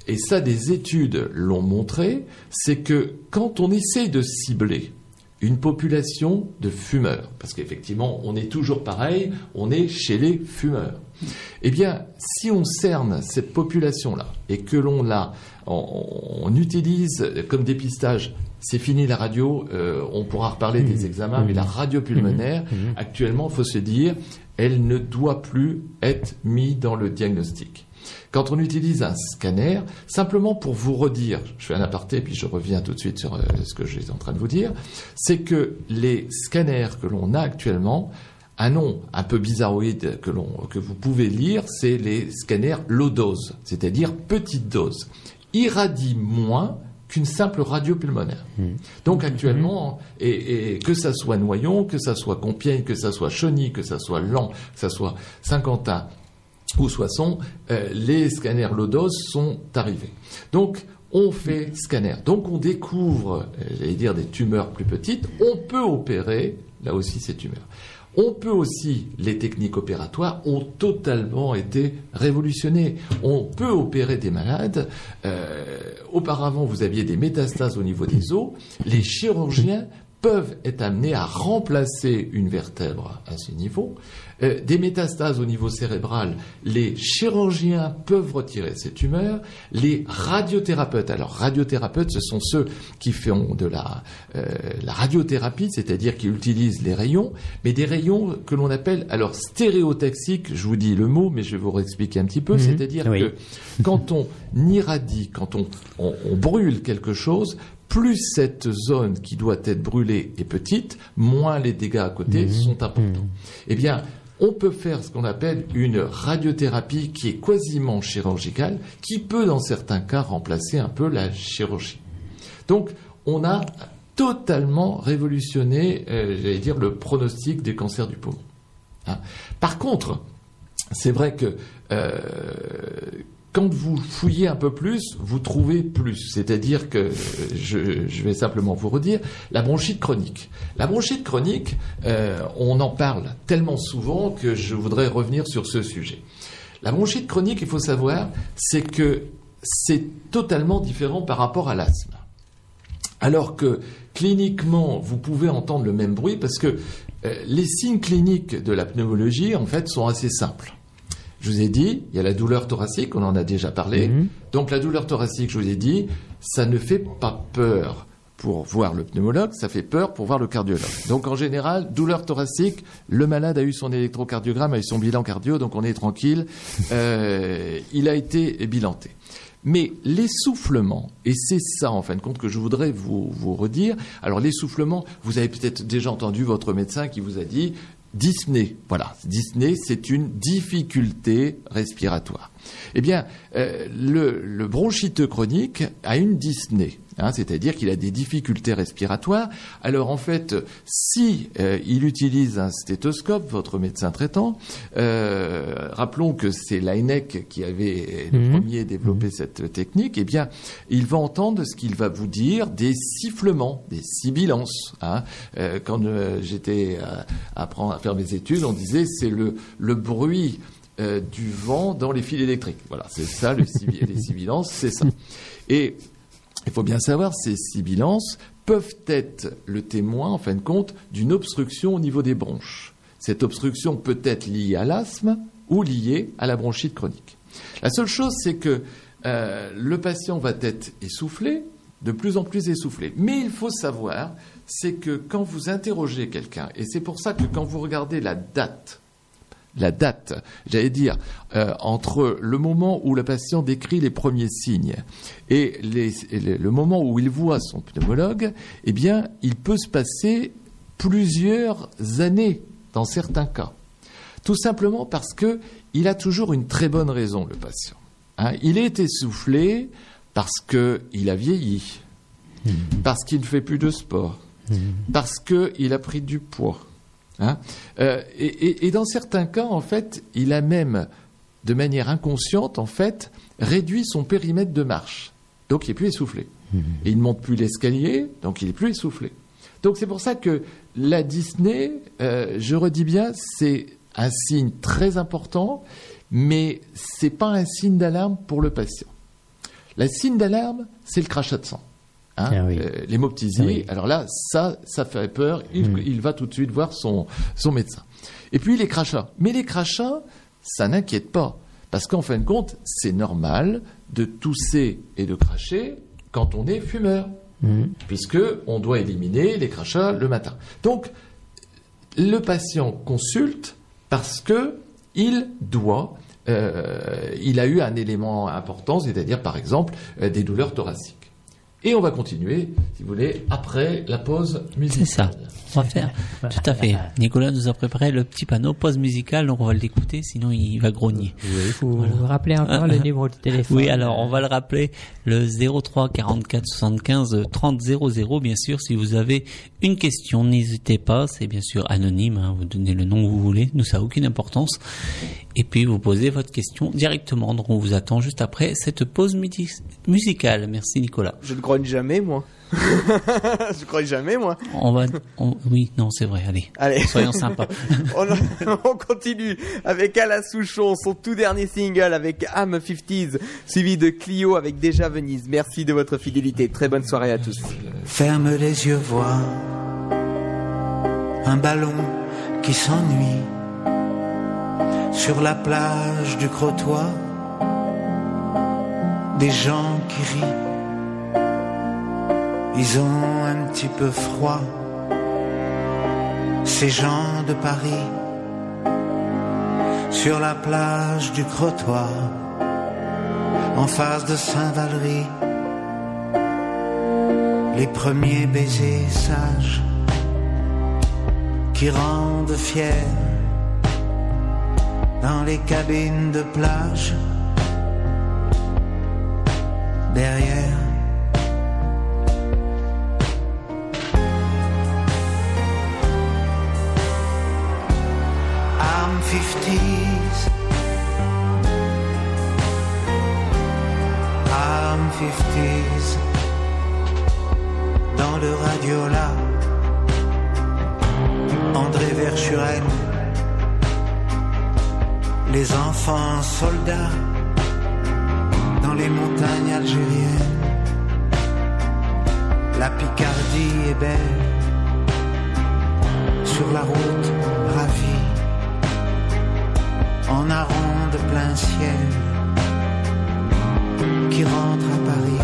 et ça des études l'ont montré, c'est que quand on essaye de cibler une population de fumeurs, parce qu'effectivement on est toujours pareil, on est chez les fumeurs, eh bien si on cerne cette population-là et que l'on la, on, on utilise comme dépistage, c'est fini la radio, euh, on pourra reparler des examens, mais la radio pulmonaire, actuellement, il faut se dire, elle ne doit plus être mise dans le diagnostic. Quand on utilise un scanner, simplement pour vous redire, je fais un aparté puis je reviens tout de suite sur euh, ce que j'étais en train de vous dire, c'est que les scanners que l'on a actuellement, un nom un peu bizarroïde que, l'on, que vous pouvez lire, c'est les scanners low dose, c'est-à-dire petite dose. Irradie moins qu'une simple radio pulmonaire. Donc actuellement, et, et que ça soit Noyon, que ça soit Compiègne, que ça soit Chauny, que ça soit Lan, que ça soit Saint-Quentin, ou Soissons, euh, les scanners Lodos sont arrivés. Donc, on fait scanner. Donc, on découvre, euh, j'allais dire, des tumeurs plus petites. On peut opérer, là aussi, ces tumeurs. On peut aussi, les techniques opératoires ont totalement été révolutionnées. On peut opérer des malades. Euh, auparavant, vous aviez des métastases au niveau des os. Les chirurgiens peuvent être amenés à remplacer une vertèbre à ce niveau. Euh, des métastases au niveau cérébral, les chirurgiens peuvent retirer ces tumeurs. Les radiothérapeutes, alors radiothérapeutes, ce sont ceux qui font de la, euh, la radiothérapie, c'est-à-dire qui utilisent les rayons, mais des rayons que l'on appelle alors stéréotaxiques. Je vous dis le mot, mais je vais vous réexpliquer un petit peu. C'est-à-dire Oui. que quand on irradie, quand on, on- on brûle quelque chose, plus cette zone qui doit être brûlée est petite, moins les dégâts à côté sont importants. Eh bien, on peut faire ce qu'on appelle une radiothérapie qui est quasiment chirurgicale, qui peut dans certains cas remplacer un peu la chirurgie. Donc, on a totalement révolutionné, euh, j'allais dire, le pronostic des cancers du poumon. Hein. Par contre, c'est vrai que euh, quand vous fouillez un peu plus, vous trouvez plus. C'est-à-dire que, euh, je, vais simplement vous redire, la bronchite chronique. La bronchite chronique, euh, on en parle tellement souvent que je voudrais revenir sur ce sujet. La bronchite chronique, il faut savoir, c'est que c'est totalement différent par rapport à l'asthme. Alors que cliniquement, vous pouvez entendre le même bruit parce que euh, les signes cliniques de la pneumologie, en fait, sont assez simples. Je vous ai dit, il y a la douleur thoracique, on en a déjà parlé. Donc la douleur thoracique, je vous ai dit, ça ne fait pas peur pour voir le pneumologue, ça fait peur pour voir le cardiologue. Donc en général, douleur thoracique, le malade a eu son électrocardiogramme, a eu son bilan cardio, donc on est tranquille. Euh, il a été bilanté. Mais l'essoufflement, et c'est ça en fin de compte que je voudrais vous, vous redire, alors l'essoufflement, vous avez peut-être déjà entendu votre médecin qui vous a dit dyspnée. Voilà, dyspnée, c'est une difficulté respiratoire. Eh bien, euh, le, le chronique a une dyspnée. Hein, c'est-à-dire qu'il a des difficultés respiratoires. Alors en fait, si euh, il utilise un stéthoscope, votre médecin traitant, euh, rappelons que c'est l'AINEC qui avait le Mhm. premier développé cette technique, eh bien, il va entendre ce qu'il va vous dire des sifflements, des sibilances. hein. Euh, quand euh, j'étais à, à faire mes études, on disait c'est le, le bruit euh, du vent dans les fils électriques. Voilà, c'est ça, le les sibilances, c'est ça. Et il faut bien savoir, ces sibilances peuvent être le témoin, en fin de compte, d'une obstruction au niveau des bronches. Cette obstruction peut être liée à l'asthme ou liée à la bronchite chronique. La seule chose, c'est que euh, le patient va être essoufflé, de plus en plus essoufflé. Mais il faut savoir, c'est que quand vous interrogez quelqu'un, et c'est pour ça que quand vous regardez la date la date, j'allais dire, euh, entre le moment où le patient décrit les premiers signes et, les- et le, le moment où il voit son pneumologue, eh bien, il peut se passer plusieurs années dans certains cas. Tout simplement parce que il a toujours une très bonne raison, le patient. Hein, il est essoufflé parce qu'il a vieilli, parce qu'il ne fait plus de sport, parce qu'il a pris du poids. Hein Euh, et, et- et dans certains cas, en fait, il a même, de manière inconsciente, en fait, réduit son périmètre de marche. Donc, il est plus essoufflé. Et il ne monte plus l'escalier, donc il est plus essoufflé. Donc, c'est pour ça que la Disney, euh, je redis bien, c'est un signe très important, mais c'est pas un signe d'alarme pour le patient. Le signe d'alarme, c'est le crachat de sang. Hein, Ah oui. euh, l'hémoptysie. Oui. Alors là, ça, ça fait peur. Il, il va tout de suite voir son, son médecin. Et puis les crachats. Mais les crachats, ça n'inquiète pas. Parce qu'en fin de compte, c'est normal de tousser et de cracher quand on est fumeur. Puisque on doit éliminer les crachats le matin. Donc, le patient consulte parce que il doit, euh, il a eu un élément important, c'est-à-dire par exemple euh, des douleurs thoraciques. Et on va continuer, si vous voulez, après la pause musicale. C'est ça. On va faire. Tout à fait. Nicolas nous a préparé le petit panneau pause musicale, donc on va l'écouter, sinon il va grogner. Vous vous rappelez encore le numéro de téléphone Oui, alors on va le rappeler, le 03 44 75 30 00, bien sûr, si vous avez une question, n'hésitez pas, c'est bien sûr anonyme, hein, vous donnez le nom que vous voulez, nous ça n'a aucune importance, et puis vous posez votre question directement, donc on vous attend juste après cette pause musicale. Merci Nicolas. Je ne jamais, moi. je grogne jamais, moi. On va, on- oui, non, c'est vrai, allez, Allez. soyons sympas. on, on continue avec Alain Souchon, son tout dernier single avec Am 50s, suivi de Clio avec Déjà Venise. Merci de votre fidélité. Très bonne soirée à tous. Ferme les yeux, vois un ballon qui s'ennuie sur la plage du Crotoy. Des gens qui rient, ils ont un petit peu froid. Ces gens de Paris sur la plage du Crotoy, en face de Saint-Valery les premiers baisers sages qui rendent fiers dans les cabines de plage derrière 50s Arm 50s dans le radio là. André Verschuren, les enfants soldats. Dans les montagnes algériennes. La Picardie est belle. Sur la route en arrond de plein ciel qui rentre à Paris.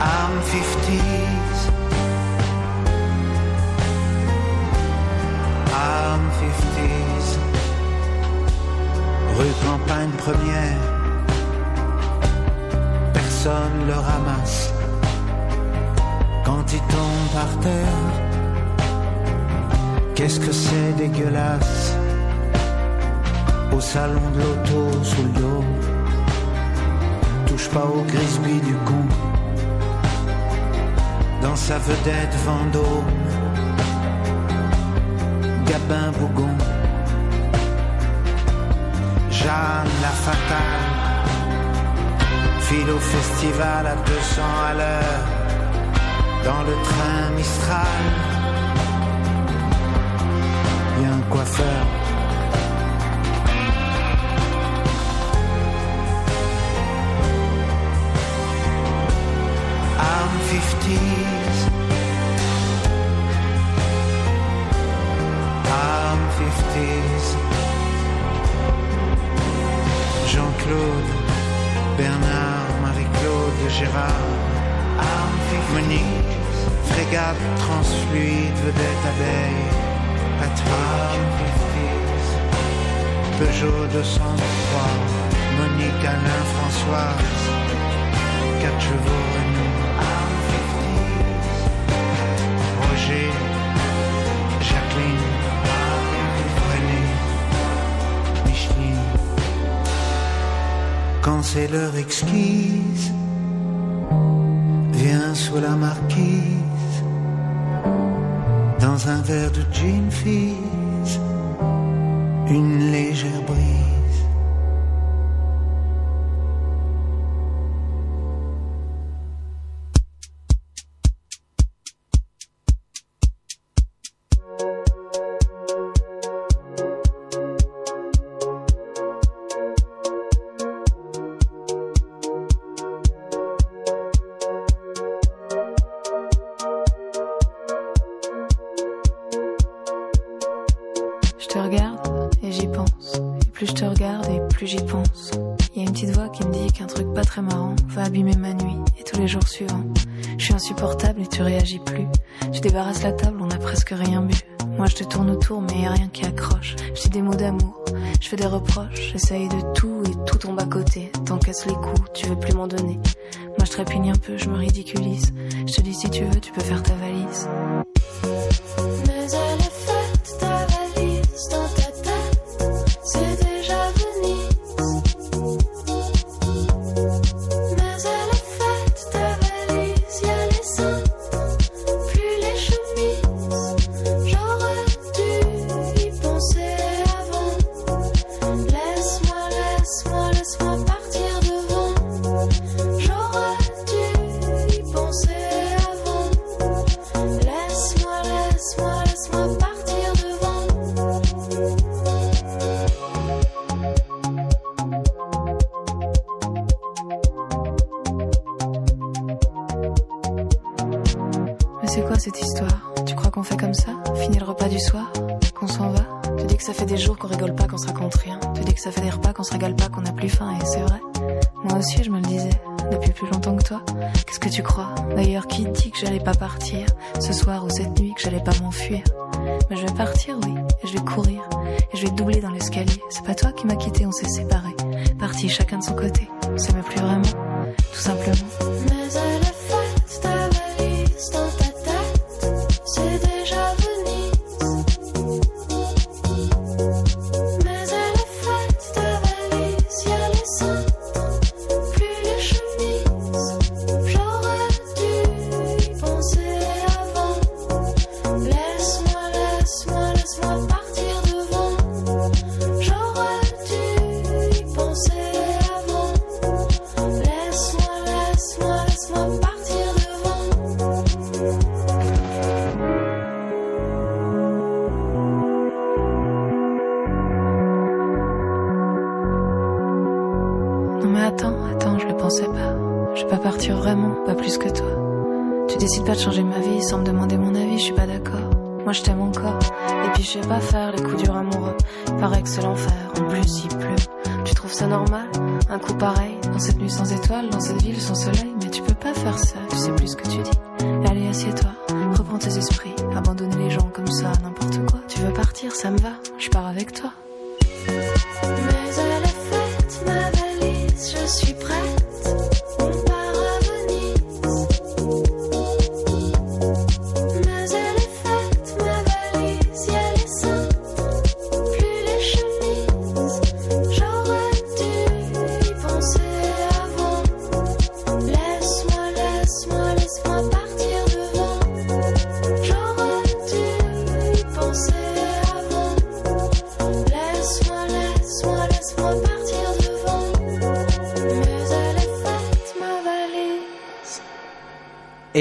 I'm 50s. I'm 50s. Rue Campagne Première. Personne le ramasse quand il tombe par terre. Qu'est-ce que c'est dégueulasse? Au salon de l'auto sous le dos. Touche pas au grisby du con. Dans sa vedette Vendôme, Gabin Bougon, Jeanne la fatale, file au festival à 200 à l'heure dans le train Mistral. Il y a un coiffeur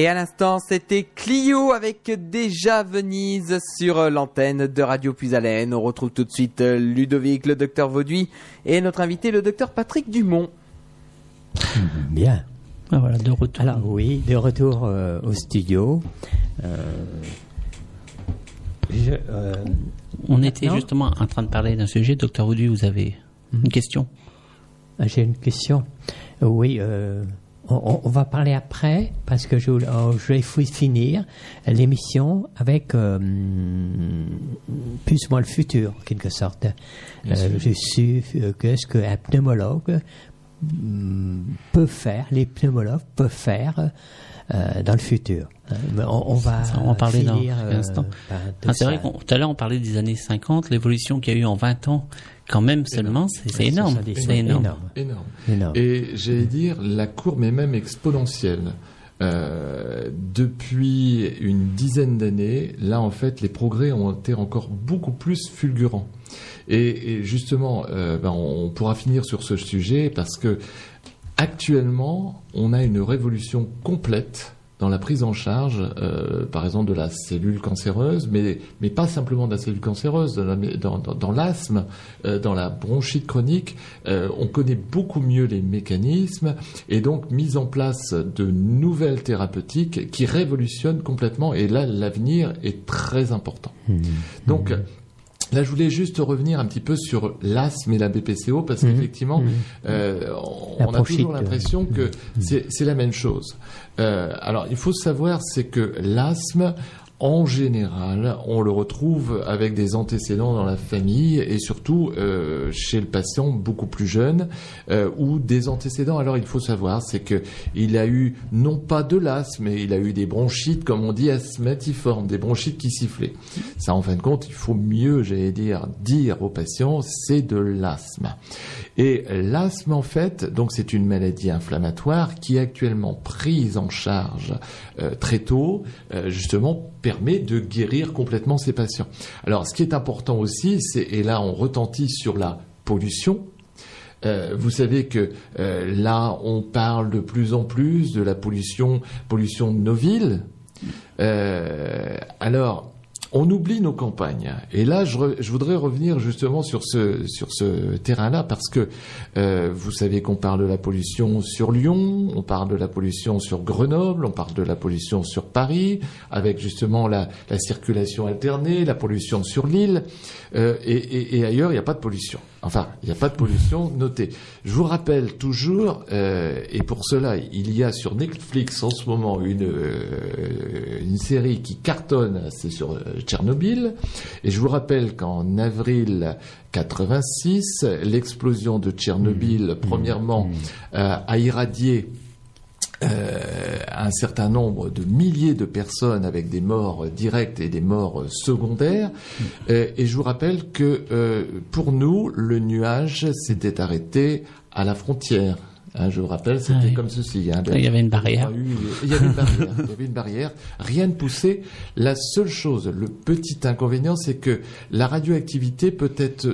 Et à l'instant, c'était Clio avec Déjà Venise sur euh, l'antenne de Radio Puisalène. On retrouve tout de suite euh, Ludovic, le docteur Vauduit, et notre invité, le docteur Patrick Dumont. Bien. Ah, voilà, de retour. Alors oui, de retour euh, au studio. Euh, je, euh, On était justement en train de parler d'un sujet. Docteur Vaudu, vous avez une question? J'ai une question. Oui, euh, on, on va parler après parce que je, oh, je vais fi- finir l'émission avec euh, plus ou moins le futur, en quelque sorte. Euh, je suis euh, que ce qu'un pneumologue mm, peut faire, les pneumologues peuvent faire euh, dans le futur. Euh, On, on va Ça, on en parler dans finir, un euh, instant. par Ah, c'est vrai qu'on tout à l'heure on parlait des années 50, l'évolution qu'il y a eu en 20 ans, quand même seulement, c'est c'est énorme. 70, C'est énorme. énorme. Énorme. Énorme. Et j'allais dire, la courbe est même exponentielle. Euh, depuis une dizaine d'années, là en fait, les progrès ont été encore beaucoup plus fulgurants. Et, et justement, euh, ben, on pourra finir sur ce sujet parce que actuellement, on a une révolution complète dans la prise en charge, euh, par exemple, de la cellule cancéreuse, mais, mais pas simplement de la cellule cancéreuse, dans, l'asthme, euh, dans la bronchite chronique. Euh, on connaît beaucoup mieux les mécanismes et donc mise en place de nouvelles thérapeutiques qui révolutionnent complètement. Et là, l'avenir est très important. Donc, Là, je voulais juste revenir un petit peu sur l'asthme et la BPCO parce Mhm. qu'effectivement, Mhm. euh, on, a toujours l'impression que euh, c'est c'est la même chose. Euh, alors, il faut savoir, c'est que l'asthme, en général, on le retrouve avec des antécédents dans la famille et surtout euh, chez le patient beaucoup plus jeune euh, ou des antécédents. Alors, il faut savoir, c'est que il a eu non pas de l'asthme, mais il a eu des bronchites, comme on dit, asthmatiformes, des bronchites qui sifflaient. Ça, en fin de compte, il faut mieux, j'allais dire, dire aux patients, c'est de l'asthme. Et l'asthme, en fait, donc c'est une maladie inflammatoire qui est actuellement prise en charge euh, très tôt, euh, justement, permet de guérir complètement ces patients. Alors, ce qui est important aussi, c'est, et là on retentit sur la pollution, euh, vous savez que euh, là, on parle de plus en plus de la pollution, pollution de nos villes. Euh, alors, on oublie nos campagnes. Et là, je, je voudrais revenir justement sur ce terrain-là parce que euh, vous savez qu'on parle de la pollution sur Lyon, on parle de la pollution sur Grenoble, on parle de la pollution sur Paris, avec justement la, la circulation alternée, la pollution sur l'île, euh, et ailleurs, il n'y a pas de pollution. Enfin, il n'y a pas de pollution notée. Je vous rappelle toujours, euh, et pour cela, il y a sur Netflix en ce moment une, euh, une série qui cartonne, c'est sur euh, Tchernobyl. Et je vous rappelle qu'en avril 86, l'explosion de Tchernobyl, premièrement, euh, a irradié euh, un certain nombre de milliers de personnes avec des morts directes et des morts secondaires. Euh, et je vous rappelle que euh, pour nous, le nuage s'était arrêté à la frontière. Hein, je vous rappelle, c'était Ah oui. comme ceci. hein. Il y avait une barrière. Il y avait une barrière. Il y avait une barrière. Rien ne poussait. La seule chose, le petit inconvénient, c'est que la radioactivité peut être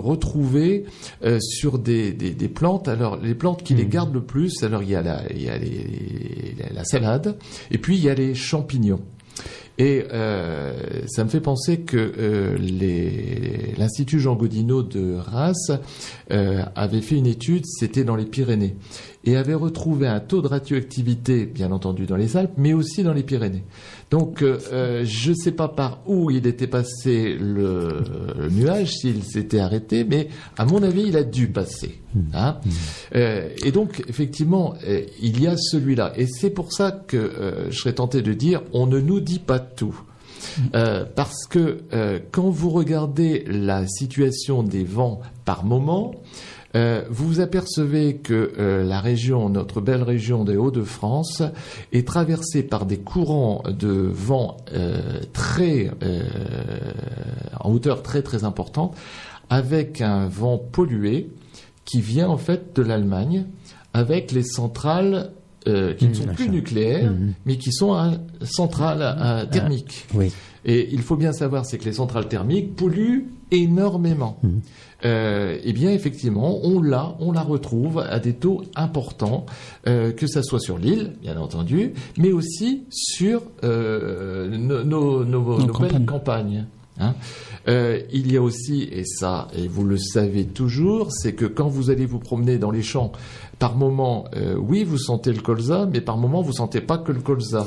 retrouvée euh, sur des, des, des plantes. Alors, les plantes qui les gardent le plus, alors il y a la, il y a les- la, la salade, et puis il y a les champignons. Et euh, ça me fait penser que euh, l'Institut Jean Godinot de Reims euh, avait fait une étude, c'était dans les Pyrénées. et avait retrouvé un taux de radioactivité, bien entendu, dans les Alpes, mais aussi dans les Pyrénées. Donc, euh, euh, je ne sais pas par où il était passé le, le nuage, s'il s'était arrêté, mais à mon avis, il a dû passer. hein. Euh, et donc, effectivement, euh, il y a celui-là. Et c'est pour ça que euh, je serais tenté de dire, on ne nous dit pas tout. Euh, parce que euh, quand vous regardez la situation des vents par moment, euh, vous vous apercevez que euh, la région, notre belle région des Hauts-de-France, est traversée par des courants de vent euh, très en hauteur très très importante, avec un vent pollué qui vient en fait de l'Allemagne, avec les centrales euh, qui ne sont plus nucléaires, mais qui sont à centrales à- thermiques. Oui. Et il faut bien savoir, c'est que les centrales thermiques polluent énormément. Euh, eh bien, effectivement, on l'a, on la retrouve à des taux importants, euh, que ça soit sur l'île, bien entendu, mais aussi sur euh, nos, nos- nos- nos belles campagnes. hein. Euh, il y a aussi, et ça, et vous le savez toujours, c'est que quand vous allez vous promener dans les champs, par moment, euh, oui, vous sentez le colza, mais par moment, vous sentez pas que le colza.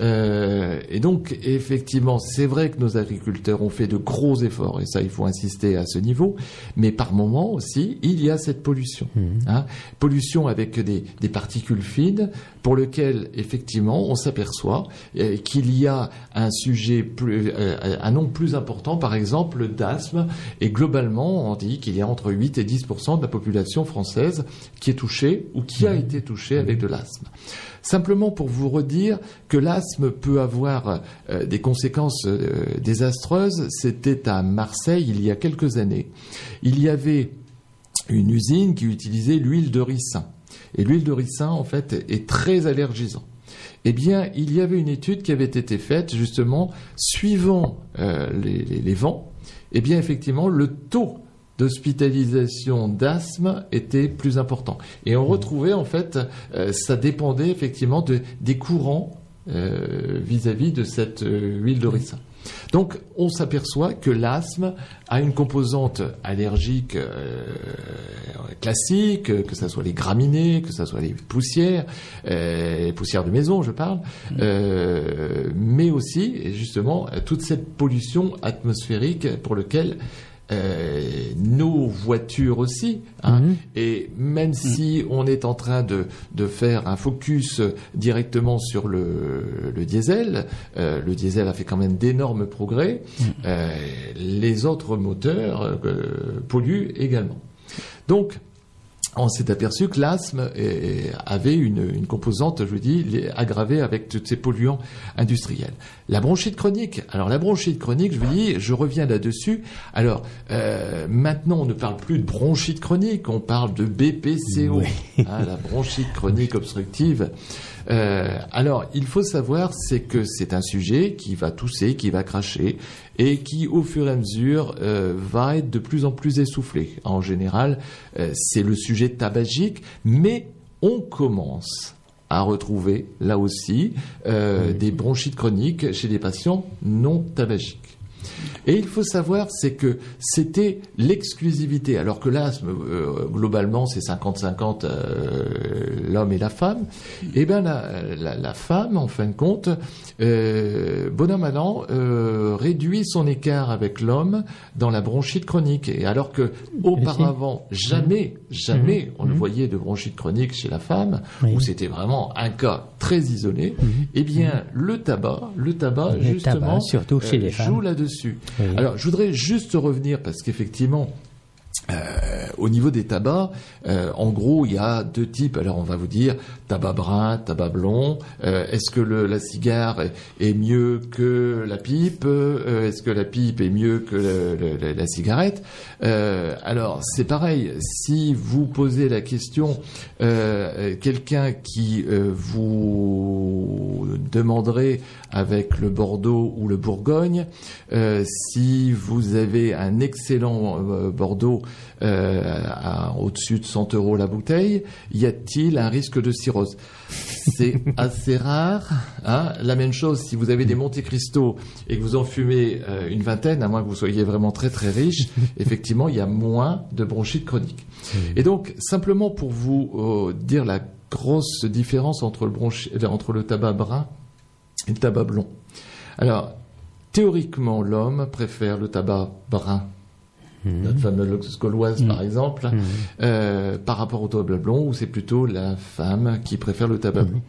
Euh, et donc, effectivement, c'est vrai que nos agriculteurs ont fait de gros efforts, et ça, il faut insister à ce niveau, mais par moment aussi, il y a cette pollution. hein. pollution avec des, des particules fines, pour lequel, effectivement, on s'aperçoit euh, qu'il y a un sujet, plus, euh, un nombre plus important, par exemple, d'asthme, et globalement, on dit qu'il y a entre 8 et 10% de la population française qui est touchée ou qui a été touchée avec de l'asthme. Simplement pour vous redire que l'asthme peut avoir euh, des conséquences désastreuses, c'était à Marseille il y a quelques années. Il y avait une usine qui utilisait l'huile de ricin. Et l'huile de ricin, en fait, est très allergisant. Eh bien, il y avait une étude qui avait été faite, justement, suivant euh, les, vents. Eh bien, effectivement, le taux d'hospitalisation d'asthme était plus important. Et on retrouvait, en fait, euh, ça dépendait effectivement de, des courants euh, vis-à-vis de cette huile de ricin. Donc, on s'aperçoit que l'asthme a une composante allergique euh, classique, que ce soit les graminées, que ce soit les poussières, euh, les poussières de maison, je parle, euh, mais aussi, justement, toute cette pollution atmosphérique pour lequel euh, nos voitures aussi. hein. Et même si on est en train de, de faire un focus directement sur le, le diesel, euh, le diesel a fait quand même d'énormes progrès, euh, les autres moteurs euh, polluent également. Donc, on s'est aperçu que l'asthme avait une, une composante, je vous dis, aggravée avec tous ces polluants industriels. La bronchite chronique. Alors la bronchite chronique, je vous dis, je reviens là-dessus. Alors euh, maintenant, on ne parle plus de bronchite chronique, on parle de BPCO, hein, la bronchite chronique obstructive. Euh, alors, il faut savoir, c'est que c'est un sujet qui va tousser, qui va cracher, et qui, au fur et à mesure, euh, va être de plus en plus essoufflé. En général, euh, c'est le sujet tabagique, mais on commence à retrouver, là aussi, des bronchites chroniques chez des patients non tabagiques. Et il faut savoir, c'est que c'était l'exclusivité, alors que l'asthme, euh, globalement, c'est 50-50 euh, l'homme et la femme. Et bien la, la, la femme, en fin de compte, euh, bon an, mal an, euh, réduit son écart avec l'homme dans la bronchite chronique. Et alors que auparavant, jamais, jamais on ne voyait de bronchite chronique chez la femme, Oui. où c'était vraiment un cas très isolé, eh bien le tabac, le tabac Le justement, tabac, surtout chez les joue femmes. Oui. Alors, je voudrais juste revenir parce qu'effectivement, euh, au niveau des tabacs, euh, en gros, il y a deux types. Alors, on va vous dire tabac brun, tabac blond. Euh, Est-ce que la cigare est, mieux que la pipe Euh, Est-ce que la pipe est mieux que la- cigarette Euh, Alors, c'est pareil. Si vous posez la question, quelqu'un qui vous demanderait avec le Bordeaux ou le Bourgogne, si vous avez un excellent Bordeaux, au-dessus de 100 euros la bouteille, y a-t-il un risque de cirrhose C'est assez rare. hein. La même chose si vous avez des Monte Cristo et que vous en fumez euh, une vingtaine, à moins que vous soyez vraiment très très riche, effectivement, il y a moins de bronchite chronique. Et donc, simplement pour vous euh, dire la grosse différence entre le, bronchi- euh, entre le tabac brun et le tabac blond. Alors, théoriquement, l'homme préfère le tabac brun. Notre fameuse gauloise, par exemple, euh, par rapport au tabac blond, où c'est plutôt la femme qui préfère le tabac blond.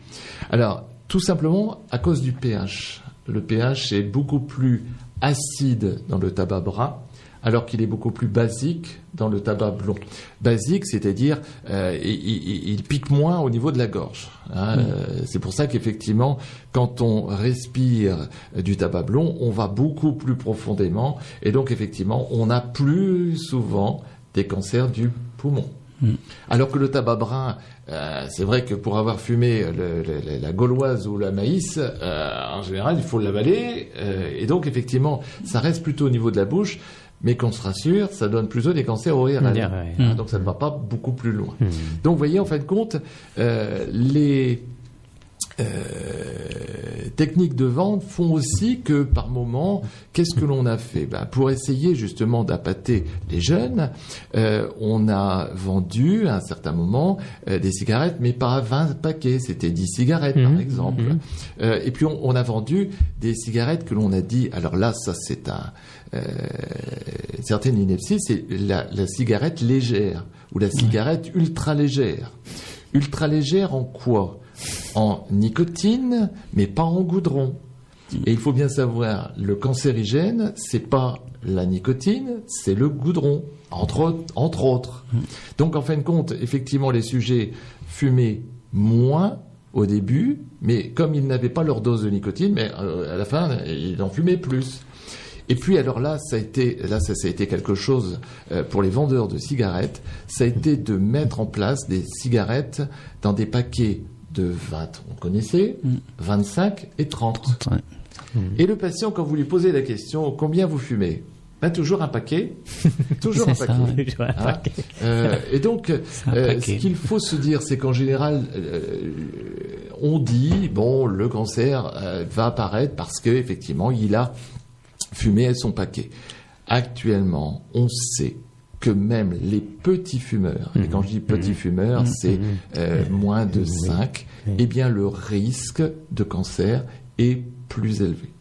Alors, tout simplement à cause du pH. Le pH est beaucoup plus acide dans le tabac brun, alors qu'il est beaucoup plus basique dans le tabac blond. Basique, c'est-à-dire euh, il, il- il pique moins au niveau de la gorge. hein. Euh, c'est pour ça qu'effectivement, quand on respire du tabac blond, on va beaucoup plus profondément, et donc effectivement, on a plus souvent des cancers du poumon. Alors que le tabac brun, euh, c'est vrai que pour avoir fumé le- le- la gauloise ou la maïs, euh, en général, il faut l'avaler. euh, et donc, effectivement, ça reste plutôt au niveau de la bouche. Mais qu'on se rassure, ça donne plutôt des cancers ORL. Ouais. Hein, donc, ça ne va pas beaucoup plus loin. Donc, vous voyez, en fin de compte, euh, les euh, techniques de vente font aussi que par moment, qu'est-ce que l'on a fait? Ben, Pour essayer justement d'appâter les jeunes, euh, on a vendu à un certain moment euh, des cigarettes, mais pas à 20 paquets, c'était 10 cigarettes par Mhm. exemple. Euh, et puis on, on a vendu des cigarettes que l'on a dit, alors là ça c'est un... Euh, certaines inepties, c'est la, la cigarette légère ou la cigarette ultra légère. Ultra légère en quoi? En nicotine, mais pas en goudron. Et il faut bien savoir, le cancérigène, c'est pas la nicotine, c'est le goudron, entre, autres- entre autres. Donc en fin de compte, effectivement, les sujets fumaient moins au début, mais comme ils n'avaient pas leur dose de nicotine, mais euh, à la fin, ils en fumaient plus. Et puis alors là, ça a été, là ça, ça a été quelque chose euh, pour les vendeurs de cigarettes, ça a été de mettre en place des cigarettes dans des paquets de 20, on connaissait, 25 et 30. Et le patient, quand vous lui posez la question, combien vous fumez? Ben, Toujours un paquet. Toujours un paquet. Toujours un Hein paquet. Euh, et donc, euh, paquet. ce qu'il faut se dire, c'est qu'en général, euh, on dit, bon, le cancer euh, va apparaître parce que effectivement, il a fumé son paquet. Actuellement, on sait que même les petits fumeurs, et quand je dis petits fumeurs, c'est euh, moins de 5, eh bien le risque de cancer est plus élevé.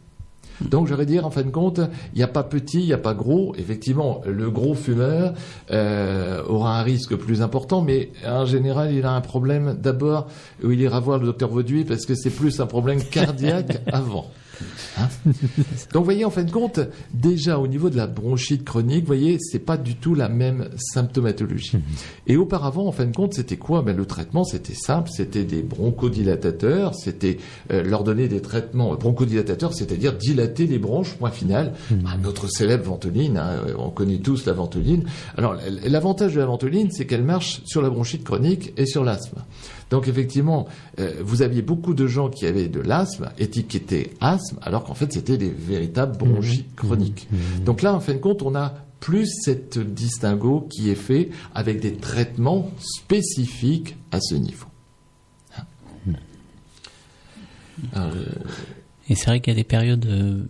Donc j'aurais dire, en fin de compte, il n'y a pas petit, il n'y a pas gros. Effectivement, le gros fumeur euh, aura un risque plus important, mais en général, il a un problème d'abord où il ira voir le docteur Vauduit parce que c'est plus un problème cardiaque avant. Hein Donc, vous voyez, en fin de compte, déjà au niveau de la bronchite chronique, vous voyez, c'est pas du tout la même symptomatologie. Et auparavant, en fin de compte, c'était quoi? Ben, Le traitement, c'était simple, c'était des bronchodilatateurs, c'était euh, leur donner des traitements bronchodilatateurs, c'est-à-dire dilater les bronches, point final. Ben, notre célèbre ventoline, hein, on connaît tous la ventoline. Alors, l'avantage de la ventoline, c'est qu'elle marche sur la bronchite chronique et sur l'asthme. Donc effectivement, euh, vous aviez beaucoup de gens qui avaient de l'asthme, étiquetés asthme, alors qu'en fait c'était des véritables bronchites chroniques. Donc là, en fin de compte, on a plus cette distinguo qui est fait avec des traitements spécifiques à ce niveau. Alors, euh, Et c'est vrai qu'il y a des périodes euh,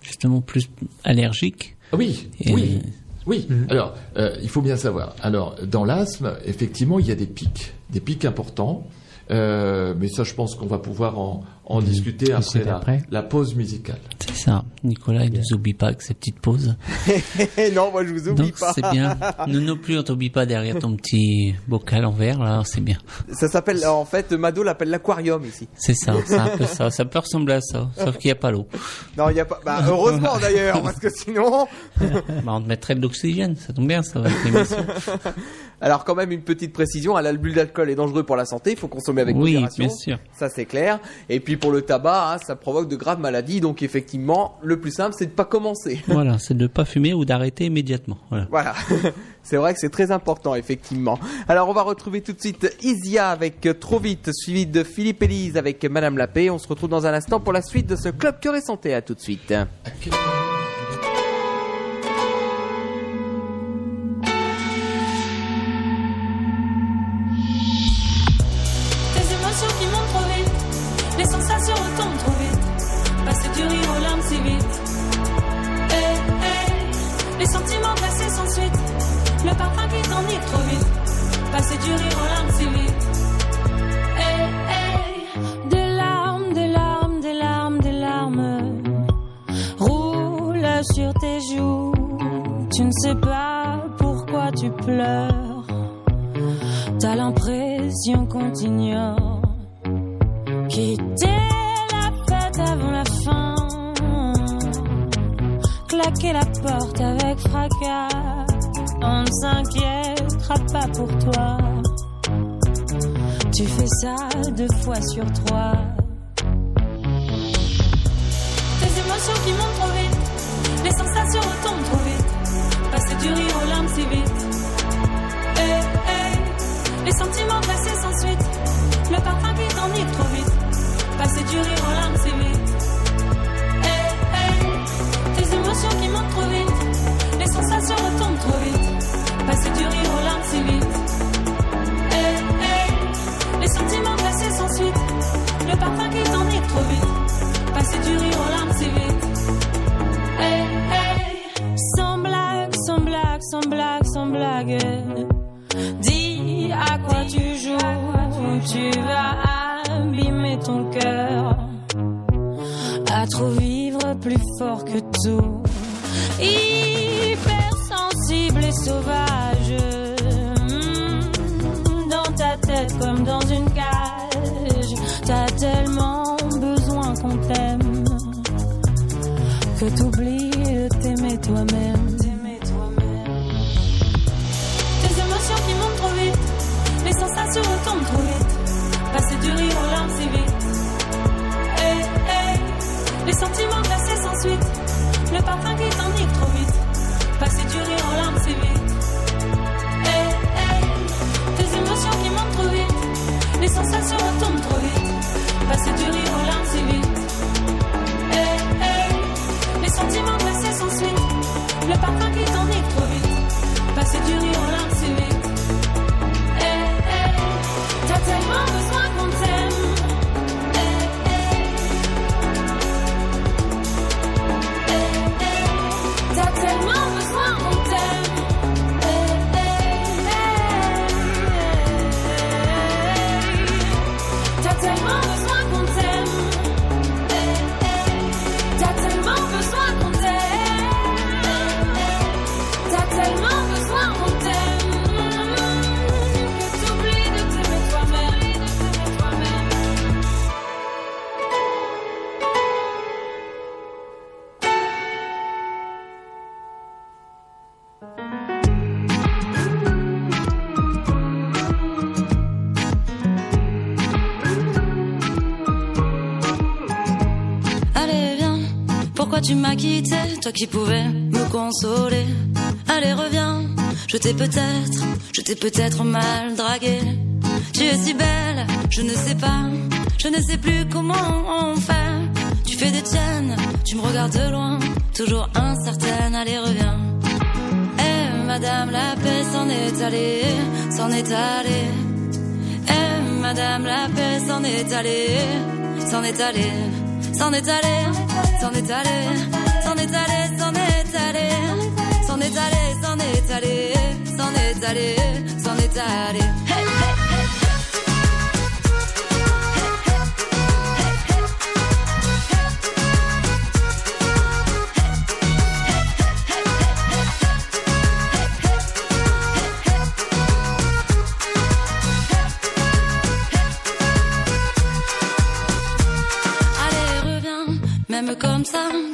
justement plus allergiques. Ah Oui, Et- oui, oui. Alors, euh, il faut bien savoir. Alors, dans l'asthme, effectivement, il y a des pics, des pics importants. Euh, mais ça, je pense qu'on va pouvoir en, en discuter après la, après. la pause musicale. C'est ça. Nicolas, il nous oublie pas avec ses petites pauses. non, moi je vous oublie Donc pas. c'est bien. Nous non plus, on t'oublie pas derrière ton petit bocal en verre, là, c'est bien. Ça s'appelle, en fait, Mado l'appelle l'aquarium ici. C'est ça, c'est un peu ça. Ça peut ressembler à ça, sauf qu'il n'y a pas l'eau. Non, il y a pas. Bah, heureusement d'ailleurs, parce que sinon. Bah, on te mettrait de l'oxygène, ça tombe bien, ça va être l'émission. Alors quand même une petite précision, l'alcool d'alcool est dangereux pour la santé, il faut consommer avec Oui, modération. bien sûr. Ça c'est clair. Et puis pour le tabac, hein, ça provoque de graves maladies, donc effectivement, le plus simple c'est de pas commencer. Voilà, c'est de ne pas fumer ou d'arrêter immédiatement. Voilà. Voilà. c'est vrai que c'est très important, effectivement. Alors on va retrouver tout de suite Isia avec euh, Trop vite, suivi de Philippe Elise avec Madame Lapé. On se retrouve dans un instant pour la suite de ce club cœur et santé. À tout de suite. Tu pleures. T'as l'impression qu'on t'ignore. Quitter la fête avant la fin. Claquer la porte avec fracas. On ne s'inquiétera pas pour toi. Tu fais ça deux fois sur trois. Tes émotions qui montent trop vite, les sensations retombent trop vite. Passer du rire aux larmes si vite. Les sentiments glacés sans suite, le parfum qui t'enivre trop vite. Passer du rire aux larmes si vite. Eh, eh, tes émotions qui montent trop vite, les sensations retombent trop vite. Passer du rire aux larmes si vite. Eh, eh, les sentiments glacés sans suite, le parfum qui t'enivre trop vite. Passer du rire aux larmes vite. Eh, eh, sans blague, sans blague, sans blague, sans blague. Tu vas abîmer ton cœur. À trop vivre plus fort que tout. Hypersensible et sauvage. Hmm, Dans ta tête comme dans une cage. T'as tellement besoin qu'on t'aime. Que t'oublies de t'aimer toi-même. Parfum qui t'enivre trop vite. Passer du rire aux larmes si vite. Eh, eh, tes émotions qui montent trop vite, les sensations retombent trop vite. Passer du rire aux larmes si vite. Eh, eh, les sentiments glacés sans suite, le parfum qui t'enivre trop vite. Passer du rire aux larmes si vite. Toi qui pouvais me consoler Allez, reviens, je t'ai peut-être, je t'ai peut-être mal dragué. Tu es si belle, je ne sais pas, je ne sais plus comment on fait. Tu fais des tiennes, tu me regardes de loin, toujours incertaine, allez, reviens. Eh, madame, la paix s'en est allée, s'en est allée. Eh, madame, la paix s'en est allée, s'en est allée, s'en est allée, s'en est allée, est allée, s'en est allée, s'en est allée, s'en est allée, s'en est allée, s'en est allée.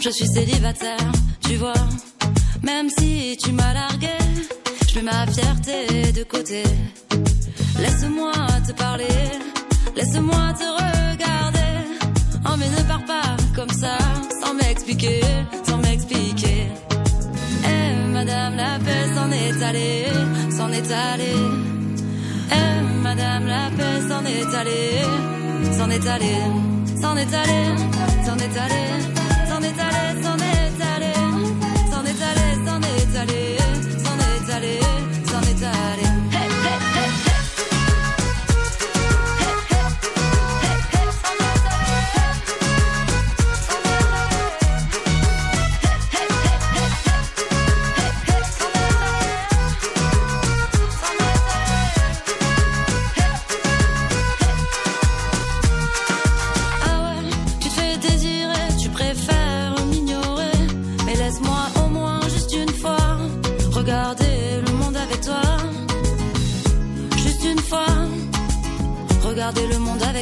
Je suis célibataire, tu vois. Même si tu m'as largué, je mets ma fierté de côté. Laisse-moi te parler, laisse-moi te regarder. Oh, mais ne pars pas comme ça, sans m'expliquer, sans m'expliquer. Eh, madame, la paix s'en est allée, s'en est allée. Eh, madame, la paix s'en est allée, s'en est allée, s'en est allée, s'en est allée, れそれ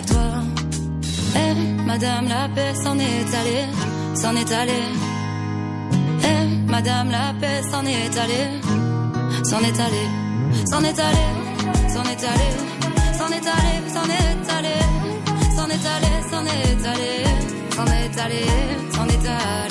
avec. Eh, Madame la paix s'en est allée, s'en est allée. Eh, Madame la paix s'en est allée, s'en est allée, s'en est allée, s'en est allée, s'en est allée, s'en est allée, s'en est allée, s'en est allée, s'en est allée, s'en est allée.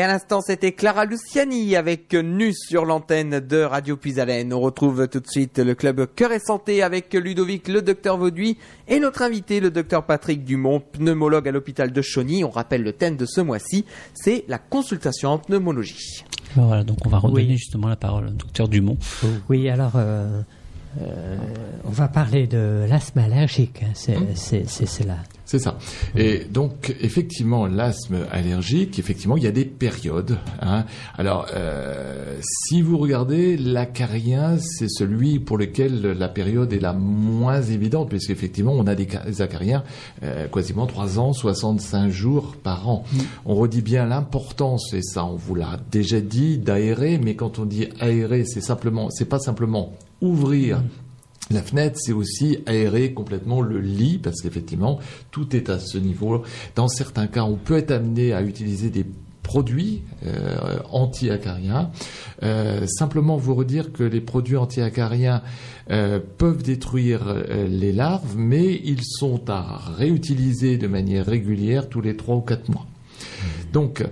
Et à l'instant, c'était Clara Luciani avec Nu sur l'antenne de Radio Puisalène. On retrouve tout de suite le club Cœur et Santé avec Ludovic, le docteur Vauduit et notre invité, le docteur Patrick Dumont, pneumologue à l'hôpital de Chauny. On rappelle le thème de ce mois-ci, c'est la consultation en pneumologie. Voilà, donc on va redonner Oui. justement la parole au docteur Dumont. Oui, alors, euh, euh, on va parler de l'asthme allergique. hein, C'est c'est cela. C'est ça. Et donc, effectivement, l'asthme allergique, effectivement, il y a des périodes. hein. Alors, euh, si vous regardez, l'acarien, c'est celui pour lequel la période est la moins évidente, puisqu'effectivement, on a des, ca- des acariens euh, quasiment 3 ans, 65 jours par an. On redit bien l'importance, et ça, on vous l'a déjà dit, d'aérer, mais quand on dit aérer, c'est simplement, c'est pas simplement ouvrir la fenêtre, c'est aussi aérer complètement le lit, parce qu'effectivement, tout est à ce niveau. Dans certains cas, on peut être amené à utiliser des produits euh, anti-acariens. Euh, simplement vous redire que les produits anti-acariens euh, peuvent détruire euh, les larves, mais ils sont à réutiliser de manière régulière tous les trois ou quatre mois. Donc,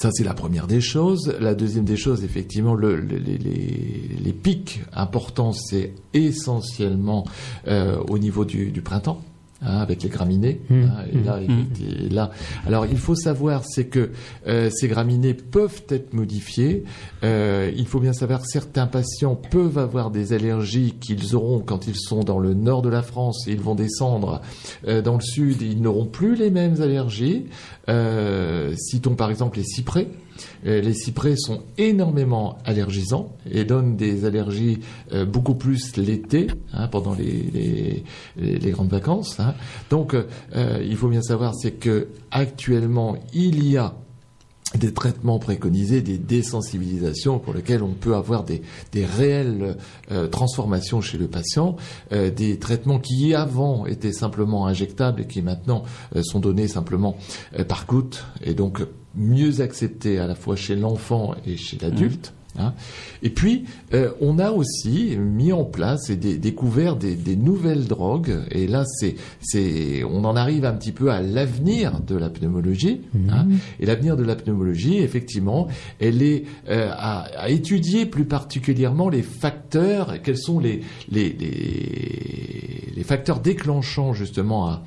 Ça, c'est la première des choses. La deuxième des choses, effectivement, le, le- les, pics importants, c'est essentiellement euh, au niveau du, du printemps. hein, avec les graminées. Mmh. hein, et, là, Mmh. et là, alors il faut savoir, c'est que euh, ces graminées peuvent être modifiées. Euh, il faut bien savoir certains patients peuvent avoir des allergies qu'ils auront quand ils sont dans le nord de la France et ils vont descendre euh, dans le sud. Ils n'auront plus les mêmes allergies. Euh, citons par exemple les cyprès. Euh, les cyprès sont énormément allergisants et donnent des allergies euh, beaucoup plus l'été, hein, pendant les, les, les- grandes vacances. hein. Donc, euh, il faut bien savoir, c'est que actuellement, il y a des traitements préconisés, des désensibilisations pour lesquels on peut avoir des, réelles euh, transformations chez le patient, euh, des traitements qui avant étaient simplement injectables et qui maintenant euh, sont donnés simplement par goutte et donc mieux acceptés à la fois chez l'enfant et chez l'adulte. Hein. Et puis, euh, on a aussi mis en place et dé- découvert des, des nouvelles drogues. Et là, c'est, c'est, on en arrive un petit peu à l'avenir de la pneumologie. hein. Et l'avenir de la pneumologie, effectivement, elle est euh, à, à étudier plus particulièrement les facteurs, quels sont les, les, les, les facteurs déclenchants justement à,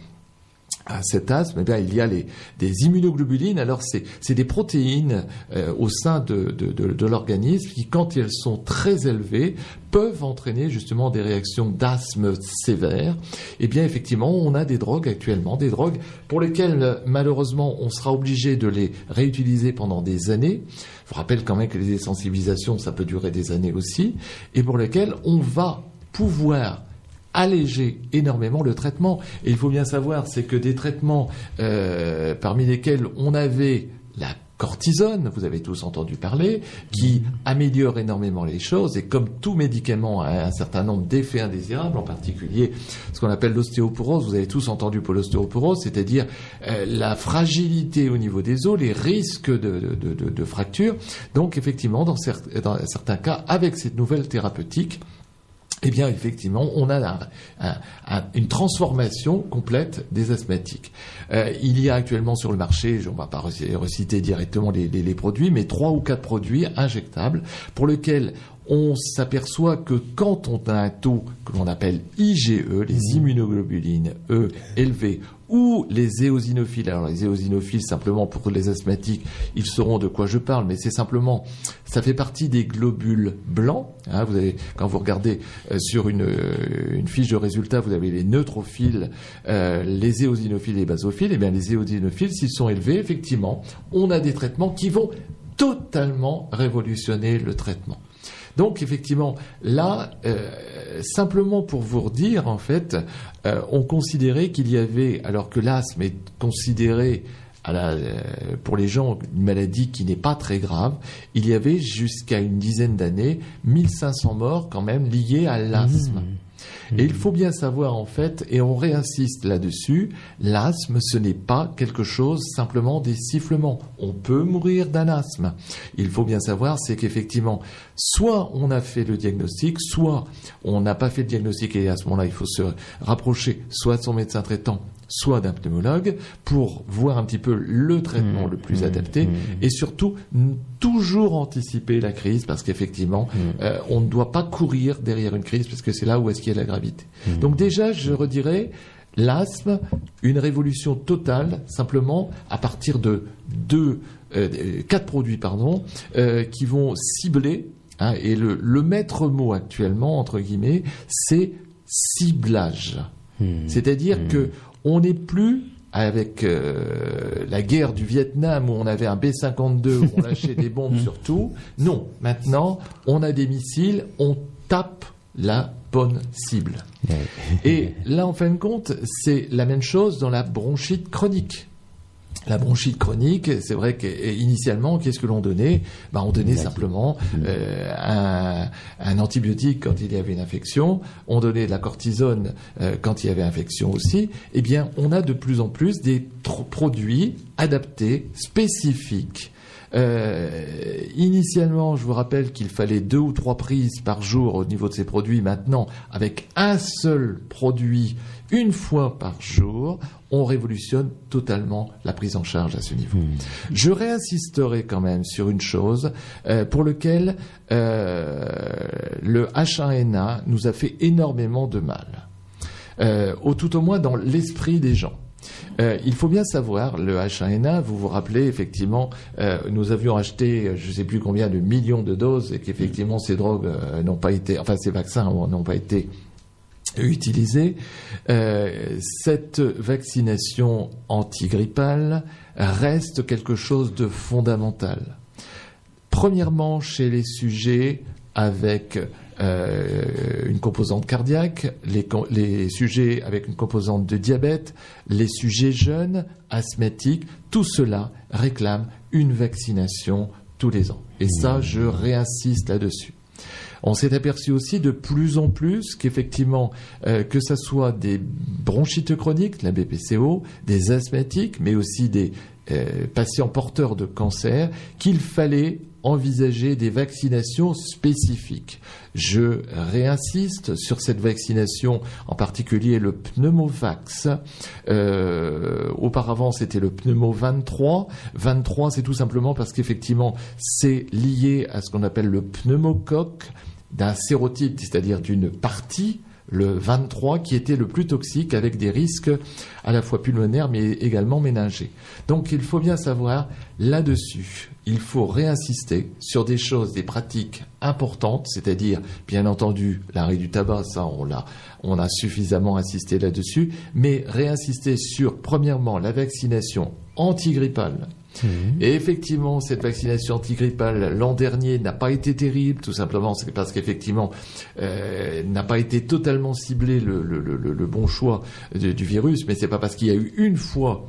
à cet asthme, eh bien, il y a les, des immunoglobulines. Alors, c'est des protéines euh, au sein de, de, de, de l'organisme qui, quand elles sont très élevées, peuvent entraîner justement des réactions d'asthme sévères. Eh bien, effectivement, on a des drogues actuellement, des drogues pour lesquelles, malheureusement, on sera obligé de les réutiliser pendant des années. Je vous rappelle quand même que les désensibilisations, ça peut durer des années aussi, et pour lesquelles on va pouvoir alléger énormément le traitement. Et il faut bien savoir, c'est que des traitements euh, parmi lesquels on avait la cortisone, vous avez tous entendu parler, qui améliore énormément les choses. Et comme tout médicament a un certain nombre d'effets indésirables, en particulier ce qu'on appelle l'ostéoporose, vous avez tous entendu pour l'ostéoporose, c'est-à-dire euh, la fragilité au niveau des os, les risques de, de, de, de- fractures. Donc effectivement, dans certains cas, avec cette nouvelle thérapeutique, eh bien, effectivement, on a un- un- un- une transformation complète des asthmatiques. Euh, il y a actuellement sur le marché, on ne va pas rec- reciter directement les produits, mais trois ou quatre produits injectables pour lesquels on s'aperçoit que quand on a un taux que l'on appelle IgE, les immunoglobulines E élevées, ou les éosinophiles. Alors les éosinophiles, simplement pour les asthmatiques, ils sauront de quoi je parle, mais c'est simplement, ça fait partie des globules blancs. hein. vous avez, quand vous regardez euh, sur une, euh, une fiche de résultats, vous avez les neutrophiles, euh, les éosinophiles et les basophiles. Et bien les éosinophiles, s'ils sont élevés, effectivement, on a des traitements qui vont totalement révolutionner le traitement. Donc effectivement, là, euh, simplement pour vous redire, en fait, euh, on considérait qu'il y avait, alors que l'asthme est considéré euh, pour les gens une maladie qui n'est pas très grave, il y avait jusqu'à une dizaine d'années 1500 morts quand même liées à l'asthme. Et il faut bien savoir en fait, et on réinsiste là-dessus, l'asthme ce n'est pas quelque chose simplement des sifflements. On peut mourir d'un asthme. Il faut bien savoir, c'est qu'effectivement, soit on a fait le diagnostic, soit on n'a pas fait le diagnostic et à ce moment-là il faut se rapprocher soit de son médecin traitant, soit d'un pneumologue pour voir un petit peu le traitement le plus adapté et surtout toujours anticiper la crise parce qu'effectivement euh, on ne doit pas courir derrière une crise parce que c'est là où est-ce qu'il y a la gravité. Donc déjà je redirais l'asthme une révolution totale simplement à partir de deux euh, euh, quatre produits pardon euh, qui vont cibler hein, et le, le maître mot actuellement entre guillemets c'est ciblage. C'est-à-dire que on n'est plus avec euh, la guerre du Vietnam où on avait un B-52, où on lâchait des bombes sur tout. Non, maintenant, on a des missiles, on tape la bonne cible. Et là, en fin de compte, c'est la même chose dans la bronchite chronique. La bronchite chronique, c'est vrai qu'initialement, qu'est-ce que l'on donnait? Ben, On donnait simplement euh, un, un antibiotique quand il y avait une infection, on donnait de la cortisone euh, quand il y avait infection aussi. Eh bien, on a de plus en plus des produits adaptés, spécifiques, Euh, initialement, je vous rappelle qu'il fallait deux ou trois prises par jour au niveau de ces produits. Maintenant, avec un seul produit, une fois par jour, on révolutionne totalement la prise en charge à ce niveau. Je réinsisterai quand même sur une chose euh, pour lequel euh, le H1N1 nous a fait énormément de mal, euh, au tout au moins dans l'esprit des gens. Euh, il faut bien savoir, le H1N1, vous vous rappelez, effectivement, euh, nous avions acheté, je ne sais plus combien de millions de doses et qu'effectivement ces drogues euh, n'ont pas été, enfin ces vaccins n'ont pas été utilisés. Euh, cette vaccination antigrippale reste quelque chose de fondamental. Premièrement, chez les sujets avec euh, une composante cardiaque, les, les sujets avec une composante de diabète, les sujets jeunes, asthmatiques, tout cela réclame une vaccination tous les ans. Et ça, je réinsiste là-dessus. On s'est aperçu aussi de plus en plus qu'effectivement, euh, que ce soit des bronchites chroniques, la BPCO, des asthmatiques, mais aussi des euh, patients porteurs de cancer, qu'il fallait envisager des vaccinations spécifiques. Je réinsiste sur cette vaccination, en particulier le pneumovax. Euh, auparavant, c'était le pneumo 23. 23, c'est tout simplement parce qu'effectivement, c'est lié à ce qu'on appelle le pneumocoque d'un sérotype, c'est-à-dire d'une partie le 23 qui était le plus toxique avec des risques à la fois pulmonaires mais également méningés. Donc il faut bien savoir là-dessus, il faut réinsister sur des choses, des pratiques importantes, c'est-à-dire bien entendu l'arrêt du tabac, ça on l'a on a suffisamment insisté là-dessus, mais réinsister sur premièrement la vaccination antigrippale. Et effectivement, cette vaccination antigrippale l'an dernier n'a pas été terrible, tout simplement c'est parce qu'effectivement euh, n'a pas été totalement ciblé le, le- le- le- le bon choix de- du virus, mais c'est pas parce qu'il y a eu une fois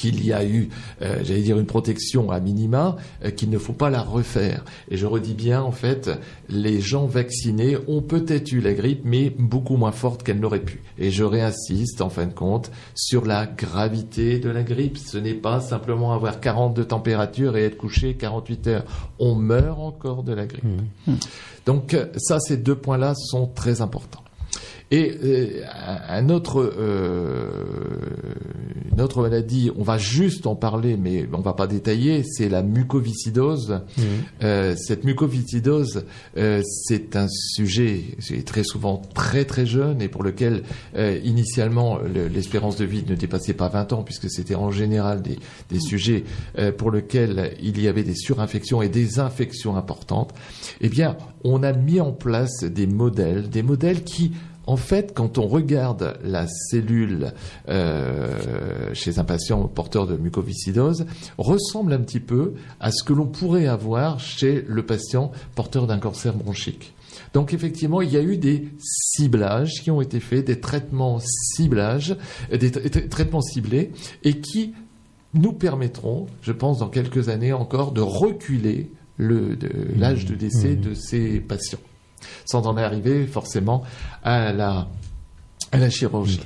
qu'il y a eu, euh, j'allais dire, une protection à minima, euh, qu'il ne faut pas la refaire. Et je redis bien, en fait, les gens vaccinés ont peut-être eu la grippe, mais beaucoup moins forte qu'elle n'aurait pu. Et je réinsiste, en fin de compte, sur la gravité de la grippe. Ce n'est pas simplement avoir 40 de température et être couché 48 heures. On meurt encore de la grippe. Donc euh, ça, ces deux points-là sont très importants. Et euh, un autre, euh, une autre maladie, on va juste en parler, mais on va pas détailler, c'est la mucoviscidose. Euh, cette mucoviscidose, euh, c'est un sujet très souvent très très jeune et pour lequel euh, initialement le- l'espérance de vie ne dépassait pas 20 ans puisque c'était en général des, des sujets euh, pour lesquels il y avait des surinfections et des infections importantes. Eh bien, on a mis en place des modèles, des modèles qui en fait, quand on regarde la cellule euh, chez un patient porteur de mucoviscidose, ressemble un petit peu à ce que l'on pourrait avoir chez le patient porteur d'un cancer bronchique. Donc effectivement, il y a eu des ciblages qui ont été faits, des traitements ciblages, des tra- tra- traitements ciblés, et qui nous permettront, je pense, dans quelques années encore, de reculer de- l'âge de décès de ces patients sans en arriver forcément à la, à la chirurgie.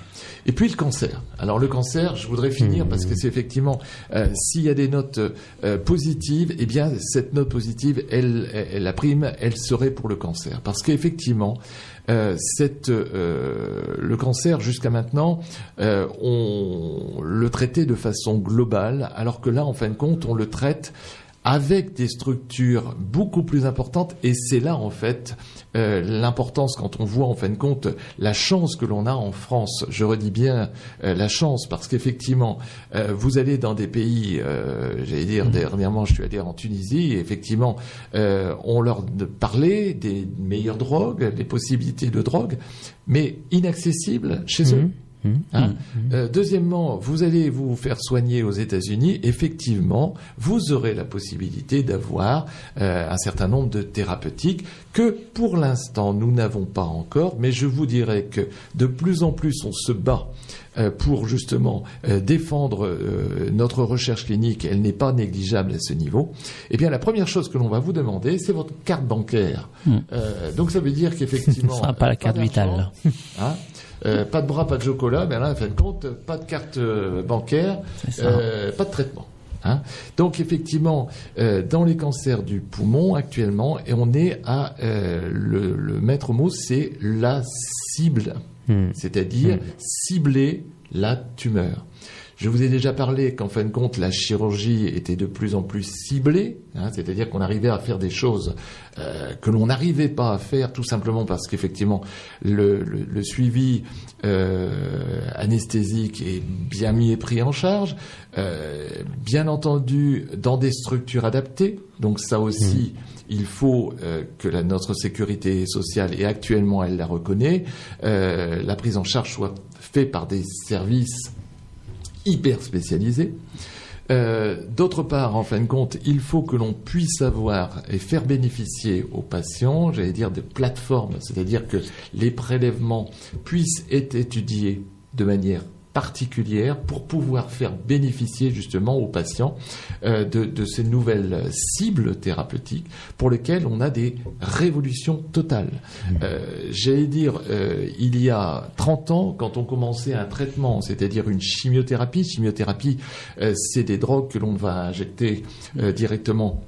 Et puis le cancer. Alors le cancer, je voudrais finir parce que c'est effectivement, euh, s'il y a des notes euh, positives, eh bien cette note positive, elle, elle- la prime, elle serait pour le cancer. Parce qu'effectivement, euh, cette, euh, le cancer jusqu'à maintenant, euh, on le traitait de façon globale, alors que là, en fin de compte, on le traite avec des structures beaucoup plus importantes et c'est là en fait euh, l'importance quand on voit en fin de compte la chance que l'on a en France. Je redis bien euh, la chance parce qu'effectivement euh, vous allez dans des pays, euh, j'allais dire dernièrement je suis allé en Tunisie et effectivement euh, on leur parlait des meilleures drogues, des possibilités de drogue, mais inaccessibles chez eux. Hein Euh, deuxièmement, vous allez vous faire soigner aux États-Unis. Effectivement, vous aurez la possibilité d'avoir euh, un certain nombre de thérapeutiques que, pour l'instant, nous n'avons pas encore. Mais je vous dirais que de plus en plus, on se bat euh, pour justement défendre notre recherche clinique. Elle n'est pas négligeable à ce niveau. Eh bien, la première chose que l'on va vous demander, c'est votre carte bancaire. Euh, donc, ça veut dire qu'effectivement, Ce sera pas la carte vitale. Hein Euh, pas de bras, pas de chocolat, mais là, en fin de compte, pas de carte euh, bancaire, euh, pas de traitement. Hein Donc effectivement, euh, dans les cancers du poumon actuellement, et on est à le, le maître mot, c'est la cible, Hmm. c'est-à-dire cibler la tumeur. Je vous ai déjà parlé qu'en fin de compte, la chirurgie était de plus en plus ciblée, hein, c'est-à-dire qu'on arrivait à faire des choses euh, que l'on n'arrivait pas à faire tout simplement parce qu'effectivement le, le- le suivi euh, anesthésique est bien mis et pris en charge, euh, bien entendu dans des structures adaptées. Donc ça aussi, il faut euh, que la, notre sécurité sociale, et actuellement elle la reconnaît, euh, la prise en charge soit faite par des services hyper spécialisés. Euh, D'autre part, en fin de compte, il faut que l'on puisse avoir et faire bénéficier aux patients, j'allais dire, de plateformes, c'est-à-dire que les prélèvements puissent être étudiés de manière particulière pour pouvoir faire bénéficier justement aux patients euh, de, de ces nouvelles cibles thérapeutiques pour lesquelles on a des révolutions totales. Euh, J'allais dire, euh, il y a 30 ans, quand on commençait un traitement, c'est-à-dire une chimiothérapie, chimiothérapie, c'est des drogues que l'on va injecter directement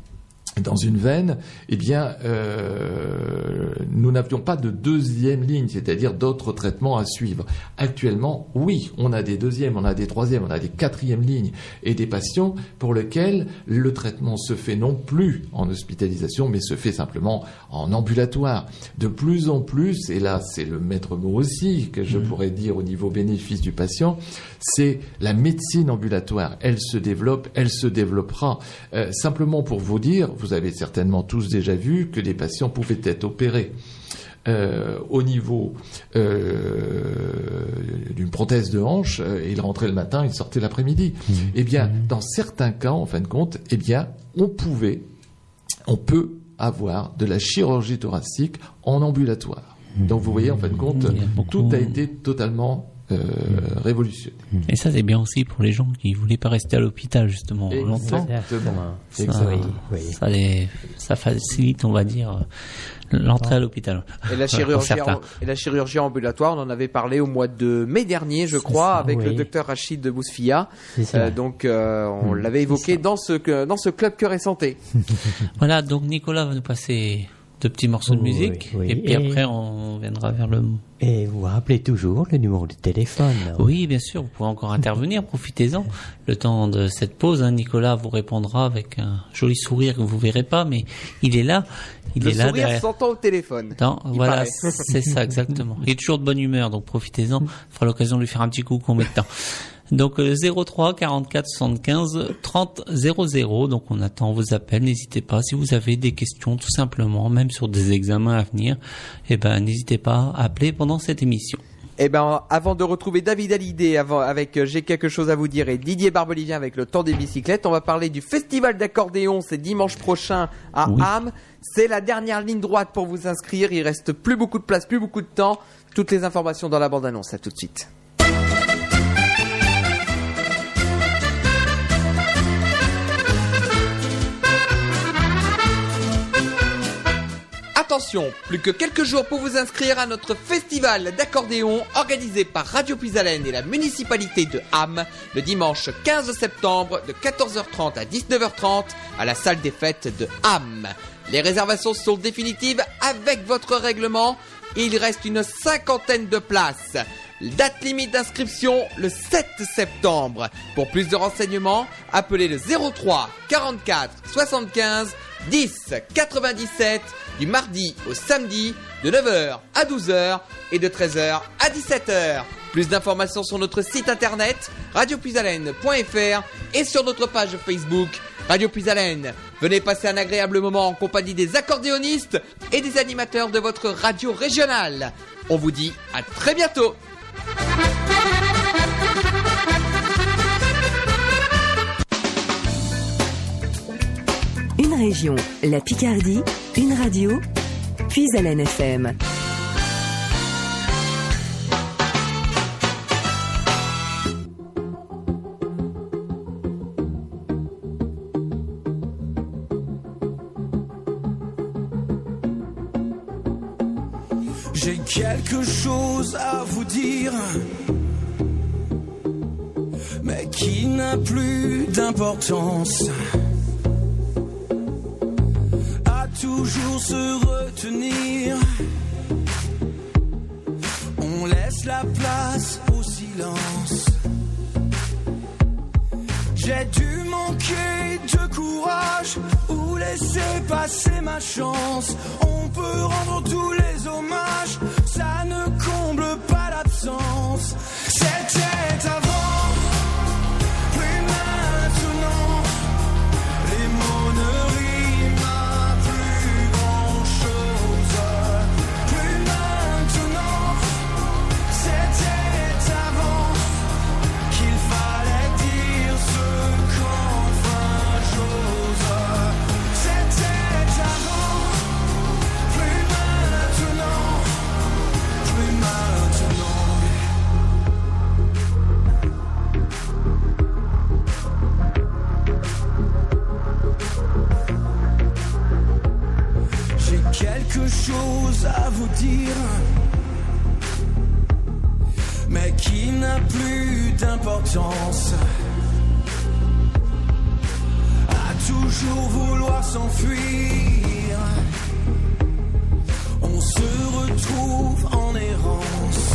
dans une veine, eh bien, euh, nous n'avions pas de deuxième ligne, c'est-à-dire d'autres traitements à suivre. Actuellement, oui, on a des deuxièmes, on a des troisièmes, on a des quatrièmes lignes et des patients pour lesquels le traitement se fait non plus en hospitalisation, mais se fait simplement en ambulatoire. De plus en plus, et là c'est le maître mot aussi que je pourrais dire au niveau bénéfice du patient, c'est la médecine ambulatoire. Elle se développe, elle se développera. Euh, simplement pour vous dire, vous avez certainement tous déjà vu que des patients pouvaient être opérés. euh, au niveau euh, d'une prothèse de hanche, euh, il rentrait le matin, il sortait l'après-midi. Eh bien, dans certains cas, en fin de compte, eh bien, on pouvait, on peut avoir de la chirurgie thoracique en ambulatoire. Donc, vous voyez, en fin de compte, a tout a été totalement euh, révolutionné. Et ça, c'est bien aussi pour les gens qui voulaient pas rester à l'hôpital, justement, longtemps. Exactement. Ça, Exactement. ça, les- ça facilite, on va dire, l'entrée à l'hôpital. Et la, chirurgie certains. en, et la chirurgie ambulatoire, on en avait parlé au mois de mai dernier, je crois, ça, avec le docteur Rachid de Bousfia. Euh, donc, euh, on Hmm. l'avait évoqué dans ce, dans ce club Cœur et Santé. Voilà, donc Nicolas va nous passer de petits morceaux de musique. oui. Et puis Et- après, on viendra vers le... Et vous rappelez toujours le numéro de téléphone. Oui, bien sûr, vous pouvez encore intervenir, profitez-en. Le temps de cette pause, hein, Nicolas vous répondra avec un joli sourire que vous verrez pas, mais il est là. Il le est là sourire derrière. s'entend au téléphone. Non, il voilà, c'est ça exactement. Il est toujours de bonne humeur, donc profitez-en. Ça fera l'occasion de lui faire un petit coup combien de temps. Donc euh, 03 44 75 30 00. Donc on attend vos appels. N'hésitez pas si vous avez des questions, tout simplement, même sur des examens à venir. Eh ben n'hésitez pas à appeler pendant cette émission. Eh ben, avant de retrouver David Hallyday, avant, avec euh, J'ai quelque chose à vous dire et Didier Barbelivien avec le temps des bicyclettes, on va parler du festival d'accordéon. C'est dimanche prochain à Oui. Ham. C'est la dernière ligne droite pour vous inscrire. Il reste plus beaucoup de place, plus beaucoup de temps. Toutes les informations dans la bande annonce. À tout de suite. Attention, plus que quelques jours pour vous inscrire à notre festival d'accordéon organisé par Radio Puisalène et la municipalité de Ham le dimanche 15 septembre de 14h30 à 19h30 à la salle des fêtes de Ham. Les réservations sont définitives avec votre règlement. Il reste une cinquantaine de places. Date limite d'inscription le 7 septembre. Pour plus de renseignements, appelez le 03 44 75 10 97 du mardi au samedi de 9h à 12h et de 13h à 17h. Plus d'informations sur notre site internet radiopuisalène.fr et sur notre page Facebook Radio Puisalène. Venez passer un agréable moment en compagnie des accordéonistes et des animateurs de votre radio régionale. On vous dit à très bientôt la Picardie, une radio, puis à FM. J'ai quelque chose à vous dire, mais qui n'a plus d'importance. Toujours se retenir, on laisse la place au silence. J'ai dû manquer de courage ou laisser passer ma chance. On peut rendre tous les hommages, ça ne comble pas l'absence. C'était avant, à vous dire, mais qui n'a plus d'importance. À toujours vouloir s'enfuir, on se retrouve en errance.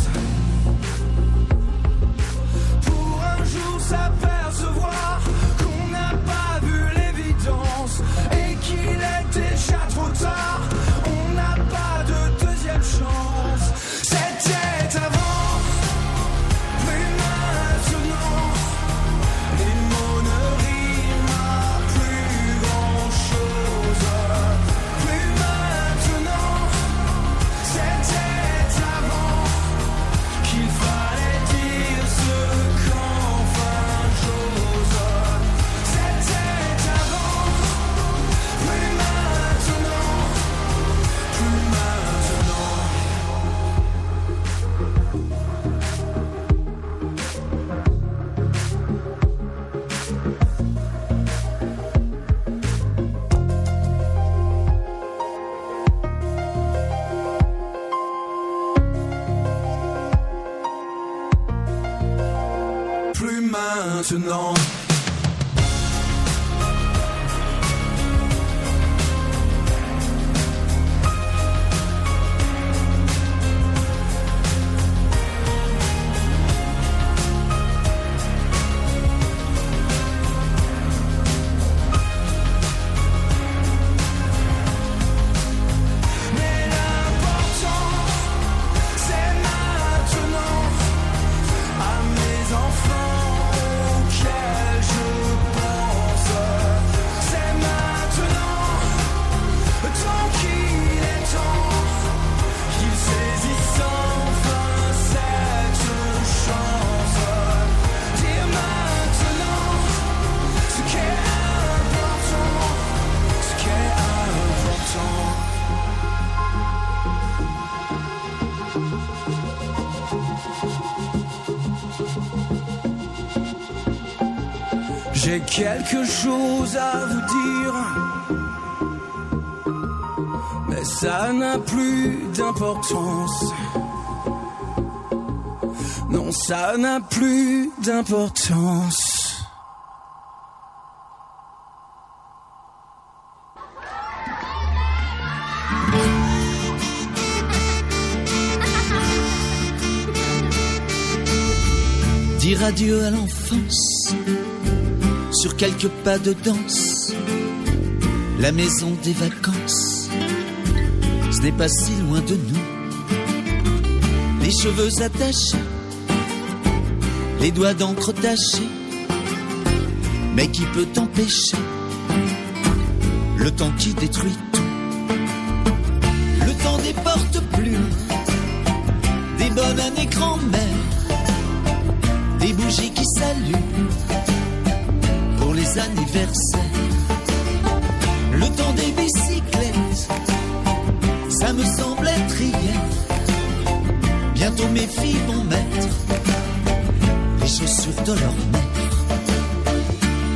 Quelque chose à vous dire, mais ça n'a plus d'importance. Non, ça n'a plus d'importance. Dire adieu à l'enfance sur quelques pas de danse, la maison des vacances, ce n'est pas si loin de nous. Les cheveux attachés, les doigts d'encre tachés, mais qui peut empêcher le temps qui détruit tout, le temps des portes plumes, des bonnes années grand-mère, les anniversaires. Le temps des bicyclettes, ça me semble être hier. Bientôt mes filles vont mettre les chaussures de leur mère.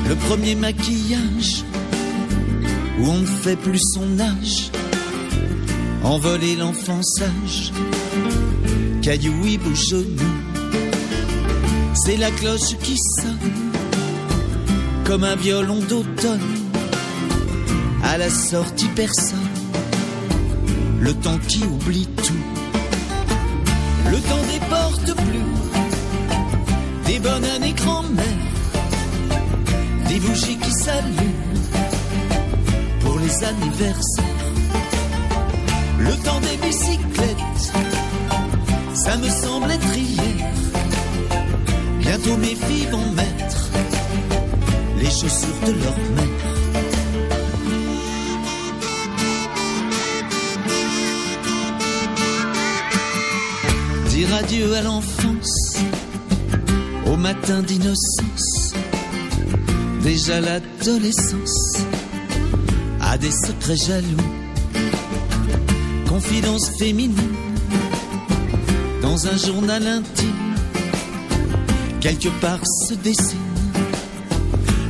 Le premier maquillage, où on ne fait plus son âge. Envoler l'enfant sage, cailloux ou genou. C'est la cloche qui sonne comme un violon d'automne. À la sortie personne, le temps qui oublie tout, le temps des portes plus, des bonnes années grand-mère, des bougies qui s'allument pour les anniversaires, le temps des bicyclettes, ça me semble être hier. Bientôt mes filles vont mettre les chaussures de leur mère. Dire adieu à l'enfance, au matin d'innocence, déjà l'adolescence, à des secrets jaloux, confidence féminine, dans un journal intime, quelque part se dessine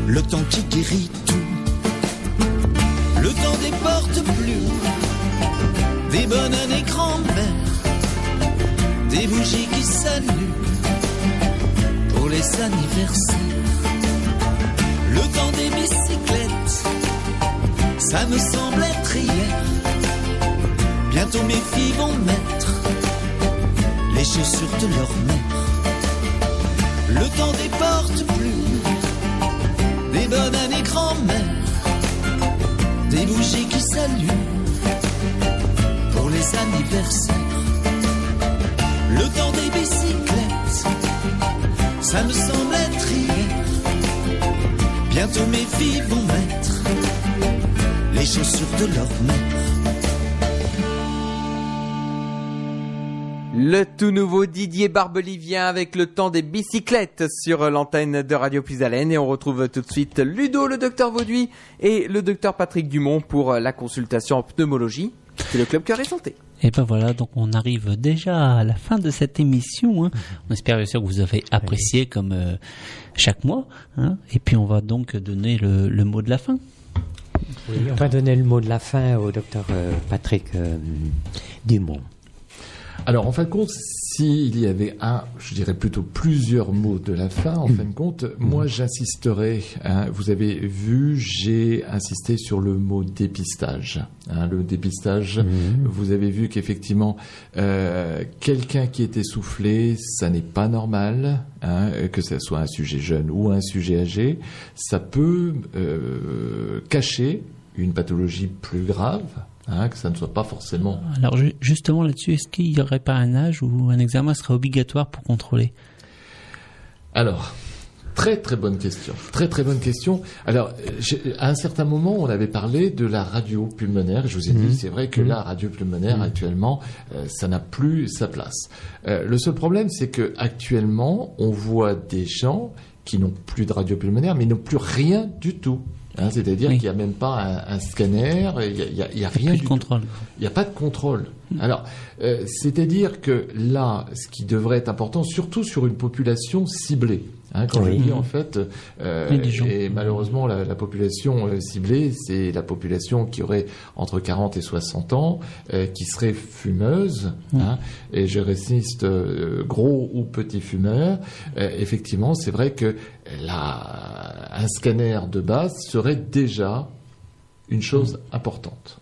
le temps qui guérit tout, le temps des portes plus, des bonnes années grand-mère, des bougies qui s'allument pour les anniversaires, le temps des bicyclettes, ça me semble être hier. Bientôt mes filles vont mettre les chaussures de leur mère, le temps des portes plus des bonnes années grand-mère, des bougies qui s'allument pour les anniversaires, le temps des bicyclettes, ça me semble être hier. Bientôt mes filles vont mettre les chaussures de leur mère. Le tout nouveau Didier Barbelivien avec le temps des bicyclettes sur l'antenne de Radio Puisalène et on retrouve tout de suite Ludo, le docteur Vauduit et le docteur Patrick Dumont pour la consultation en pneumologie. C'est le club Cœur et Santé. Et ben voilà, donc on arrive déjà à la fin de cette émission. hein. On espère bien sûr que vous avez apprécié comme euh, chaque mois. hein. Et puis on va donc donner le, le mot de la fin. Oui, on va donner le mot de la fin au docteur euh, Patrick euh, Dumont. Alors, en fin de compte, s'il y avait un, je dirais plutôt plusieurs mots de la fin, en fin de compte, moi j'insisterais, hein, vous avez vu, j'ai insisté sur le mot dépistage. hein, le dépistage, vous avez vu qu'effectivement, euh, quelqu'un qui est essoufflé, ça n'est pas normal, hein, que ce soit un sujet jeune ou un sujet âgé, ça peut euh, cacher une pathologie plus grave, hein, que ça ne soit pas forcément Alors ju- justement là-dessus, est-ce qu'il n'y aurait pas un âge où un examen serait obligatoire pour contrôler? Alors, très très bonne question. Très très bonne question. Alors, à un certain moment, on avait parlé de la radio pulmonaire. Je vous ai Mhm. dit, c'est vrai que la radio pulmonaire actuellement, euh, ça n'a plus sa place. Euh, le seul problème, c'est que actuellement, on voit des gens qui n'ont plus de radio pulmonaire, mais n'ont plus rien du tout. Hein, C'est-à-dire qu'il n'y a même pas un, un scanner, il n'y a, y a- y a rien Plus du de contrôle. Il n'y a pas de contrôle. Alors, euh, c'est-à-dire que là, ce qui devrait être important, surtout sur une population ciblée, hein, quand Oui. je dis en fait, euh, et malheureusement la, la population euh, ciblée, c'est la population qui aurait entre 40 et 60 ans, euh, qui serait fumeuse, hein, et je résiste euh, gros ou petit fumeur. Effectivement, c'est vrai que la, un scanner de base serait déjà une chose importante.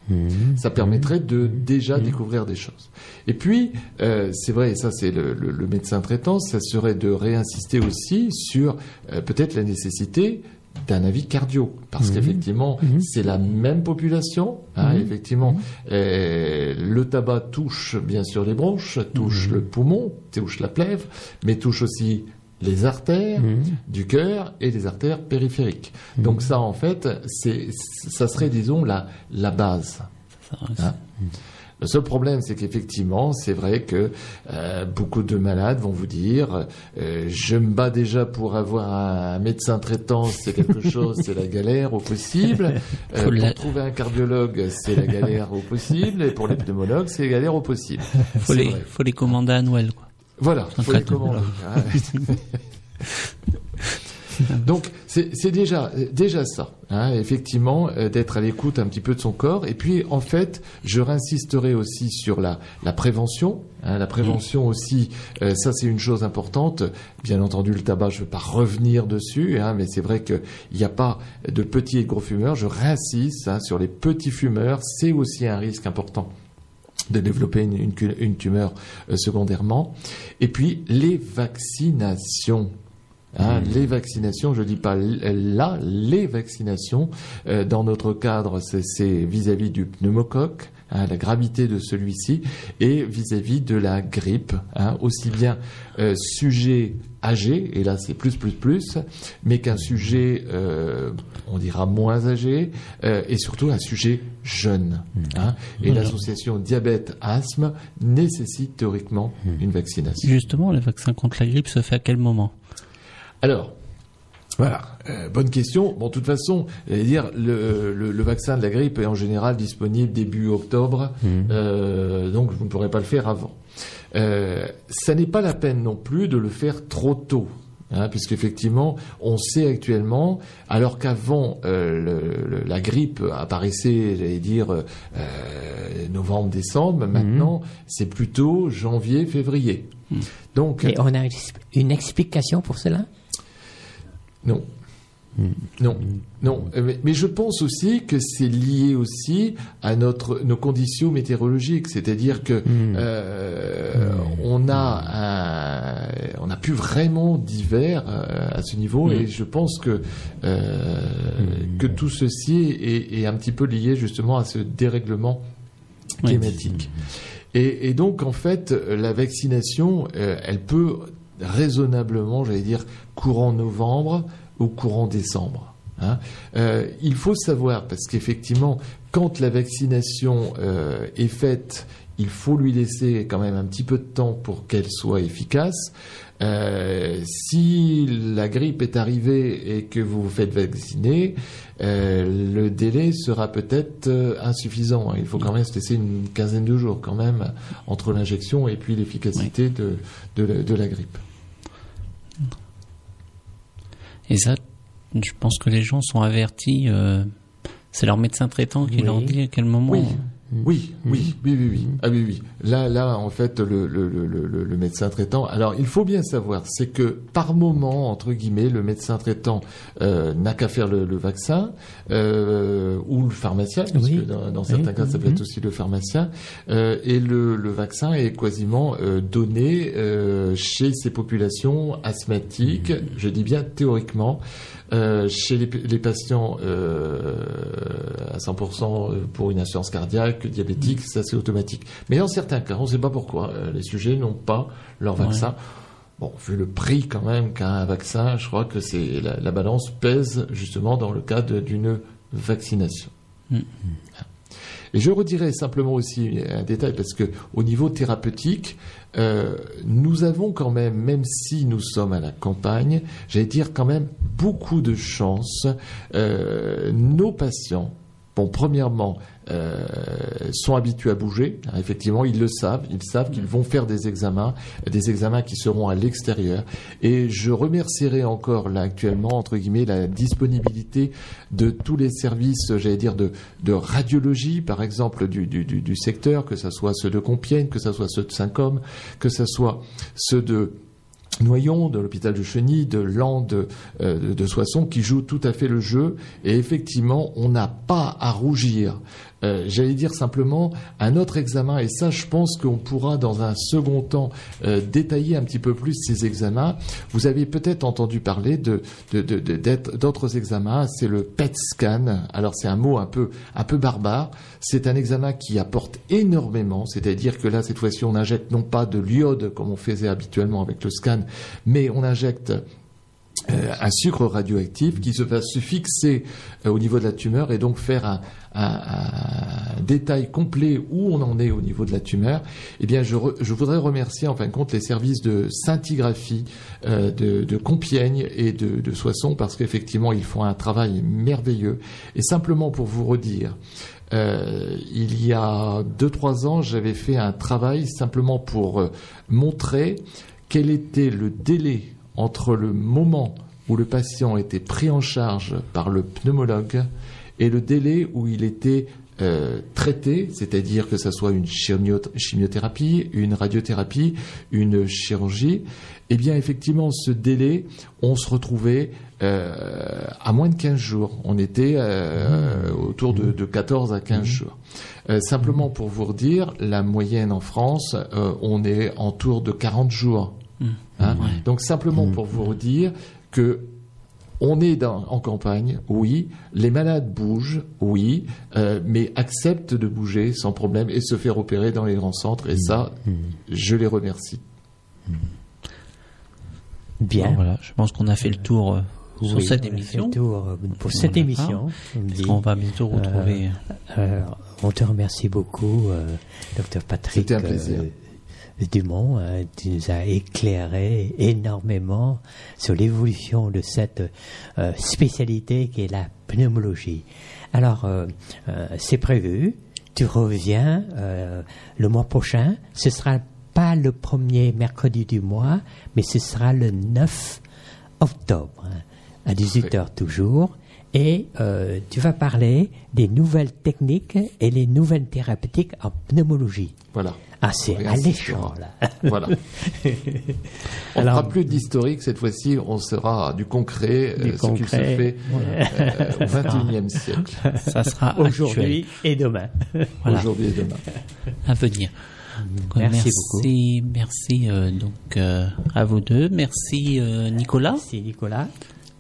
Ça permettrait de déjà découvrir des choses. Et puis, euh, c'est vrai, et ça c'est le, le- le médecin traitant, ça serait de réinsister aussi sur euh, peut-être la nécessité d'un avis cardio, parce qu'effectivement, c'est la même population. hein, Effectivement, euh, le tabac touche bien sûr les bronches, touche le poumon, touche la plèvre, mais touche aussi les artères du cœur et les artères périphériques. Donc ça, en fait, c'est, ça serait, disons, la, la base. Hein le seul problème, c'est qu'effectivement, c'est vrai que euh, beaucoup de malades vont vous dire euh, je me bats déjà pour avoir un médecin traitant, c'est quelque chose, c'est la galère au possible. Euh, pour trouver un cardiologue, c'est la galère au possible. Et pour les pneumologues, c'est la galère au possible. faut les, vrai. faut les commander à Noël. Quoi. Voilà, faut les de- commander. Donc c'est déjà déjà ça, hein, effectivement, euh, d'être à l'écoute un petit peu de son corps. Et puis en fait, je réinsisterai aussi sur la la prévention. hein, la prévention aussi, euh, ça c'est une chose importante. Bien entendu, le tabac, je ne veux pas revenir dessus, hein, mais c'est vrai qu'il n'y a pas de petits et de gros fumeurs. Je réinsiste sur les petits fumeurs, c'est aussi un risque important de développer une, une cu- une tumeur euh, secondairement. Et puis les vaccinations. Hein, Les vaccinations, je dis pas l- là, les vaccinations, euh, dans notre cadre, c'est- c'est vis-à-vis du pneumocoque, hein, la gravité de celui-ci, et vis-à-vis de la grippe, hein, aussi bien euh, sujet âgé, et là c'est plus plus plus, mais qu'un sujet, euh, on dira moins âgé, euh, et surtout un sujet jeune. hein. Et Voilà. l'association diabète-asthme nécessite théoriquement une vaccination. Justement, le vaccin contre la grippe se fait à quel moment? Alors, voilà, euh, bonne question. Bon, de toute façon, j'allais dire, le, le, le vaccin de la grippe est en général disponible début octobre, euh, donc vous ne pourrez pas le faire avant. Euh, ça n'est pas la peine non plus de le faire trop tôt. Hein, puisqu'effectivement, on sait actuellement, alors qu'avant euh, le- le- la grippe apparaissait, j'allais dire, euh, novembre, décembre, maintenant c'est plutôt janvier, février. Donc, Et on a une explication pour cela? Non. Non, non, mais, mais je pense aussi que c'est lié aussi à notre nos conditions météorologiques, c'est-à-dire que euh, on a un, on a plus vraiment d'hiver euh, à ce niveau, et je pense que euh, que tout ceci est, est un petit peu lié justement à ce dérèglement climatique. Et, et donc, en fait, la vaccination, elle peut raisonnablement, j'allais dire, courant novembre ou courant décembre. hein. Euh, il faut savoir, parce qu'effectivement, quand la vaccination euh, est faite, il faut lui laisser quand même un petit peu de temps pour qu'elle soit efficace. Euh, si la grippe est arrivée et que vous vous faites vacciner, euh, le délai sera peut-être euh, insuffisant. hein. Il faut quand même se laisser une quinzaine de jours quand même entre l'injection et puis l'efficacité de, de, la, de la grippe. Et ça, je pense que les gens sont avertis. euh, c'est leur médecin traitant qui Oui. leur dit à quel moment. Oui. Oui, oui, oui, oui, oui. Ah oui, oui. Là, là, en fait, le, le, le, le, médecin traitant. Alors, il faut bien savoir, c'est que par moment, entre guillemets, le médecin traitant euh, n'a qu'à faire le, le vaccin euh, ou le pharmacien, parce Oui. que dans, dans Oui. certains cas, ça peut être aussi le pharmacien. Euh, et le, le vaccin est quasiment euh, donné euh, chez ces populations asthmatiques. Je dis bien théoriquement. Euh, chez les, les patients euh, à 100% pour une assurance cardiaque, diabétique, ça c'est automatique. Mais dans certains cas, on ne sait pas pourquoi, euh, les sujets n'ont pas leur Ouais. vaccin. Bon, vu le prix quand même qu'a un vaccin, je crois que c'est la, la balance pèse justement dans le cas d'une vaccination. Mm. Et je redirai simplement aussi un détail parce que au niveau thérapeutique, euh, nous avons quand même, même si nous sommes à la campagne, j'allais dire quand même beaucoup de chance. Euh, nos patients, bon, premièrement, euh, sont habitués à bouger. effectivement, ils le savent. Ils savent qu'ils vont faire des examens, des examens qui seront à l'extérieur. Et je remercierai encore là actuellement entre guillemets la disponibilité de tous les services, j'allais dire de, de radiologie, par exemple du, du, du, du secteur, que ce soit ceux de Compiègne, que ce soit ceux de Saint-Côme, que ce soit ceux de Noyon, de l'hôpital de Chenilles, de Landes, euh, de, de Soissons, qui jouent tout à fait le jeu. Et effectivement, on n'a pas à rougir. Euh, J'allais dire simplement un autre examen, et ça, je pense qu'on pourra dans un second temps euh, détailler un petit peu plus ces examens. Vous avez peut-être entendu parler de d'autres examens. C'est le PET scan. Alors c'est un mot un peu un peu barbare. C'est un examen qui apporte énormément. C'est-à-dire que là, cette fois-ci, on injecte non pas de l'iode comme on faisait habituellement avec le scan, mais on injecte euh, un sucre radioactif qui se va se fixer euh, au niveau de la tumeur et donc faire un, un- détail complet où on en est au niveau de la tumeur. Eh bien, je, voudrais remercier en fin de compte les services de scintigraphie euh, de, Compiègne et de, Soissons parce qu'effectivement ils font un travail merveilleux. Et simplement pour vous redire, euh, il y a deux trois ans, j'avais fait un travail simplement pour euh, montrer quel était le délai entre le moment où le patient était pris en charge par le pneumologue et le délai où il était euh, traité, c'est-à-dire que ce soit une chimio- chimiothérapie, une radiothérapie, une chirurgie, eh bien effectivement ce délai, on se retrouvait euh, à moins de 15 jours. On était euh, autour de, de 14 à 15 jours. Euh, simplement pour vous redire, la moyenne en France, on est en tour de 40 jours. Hein Donc simplement pour vous redire que on est dans- en campagne, oui. Les malades bougent, oui, euh, mais acceptent de bouger sans problème et se faire opérer dans les grands centres. Et ça, je les remercie. Bien. Bon, voilà, je pense qu'on a fait le tour euh, sur Oui, cette émission. tour, euh, pour cette Voilà. émission. on dit. va bientôt retrouver. Euh, on te remercie beaucoup, euh, docteur Patrick. C'était un plaisir. Dumont, hein, tu nous as éclairé énormément sur l'évolution de cette euh, spécialité qui est la pneumologie. Alors, euh, euh, c'est prévu, tu reviens le mois prochain, ce sera pas le premier mercredi du mois, mais ce sera le 9 octobre, hein, à 18h toujours. Et euh, tu vas parler des nouvelles techniques et les nouvelles thérapeutiques en pneumologie. Voilà. Ah, c'est On alléchant, là. Voilà. On ne Alors- fera plus d'historique cette fois-ci, on sera du concret, Du euh, ce qu'il se concret, fait euh, au XXIe siècle. Ça sera Aujourd'hui et demain. Voilà. Aujourd'hui et demain. à venir. Donc, Merci merci, merci euh, donc euh, à vous deux. Merci euh, Nicolas. Merci Nicolas.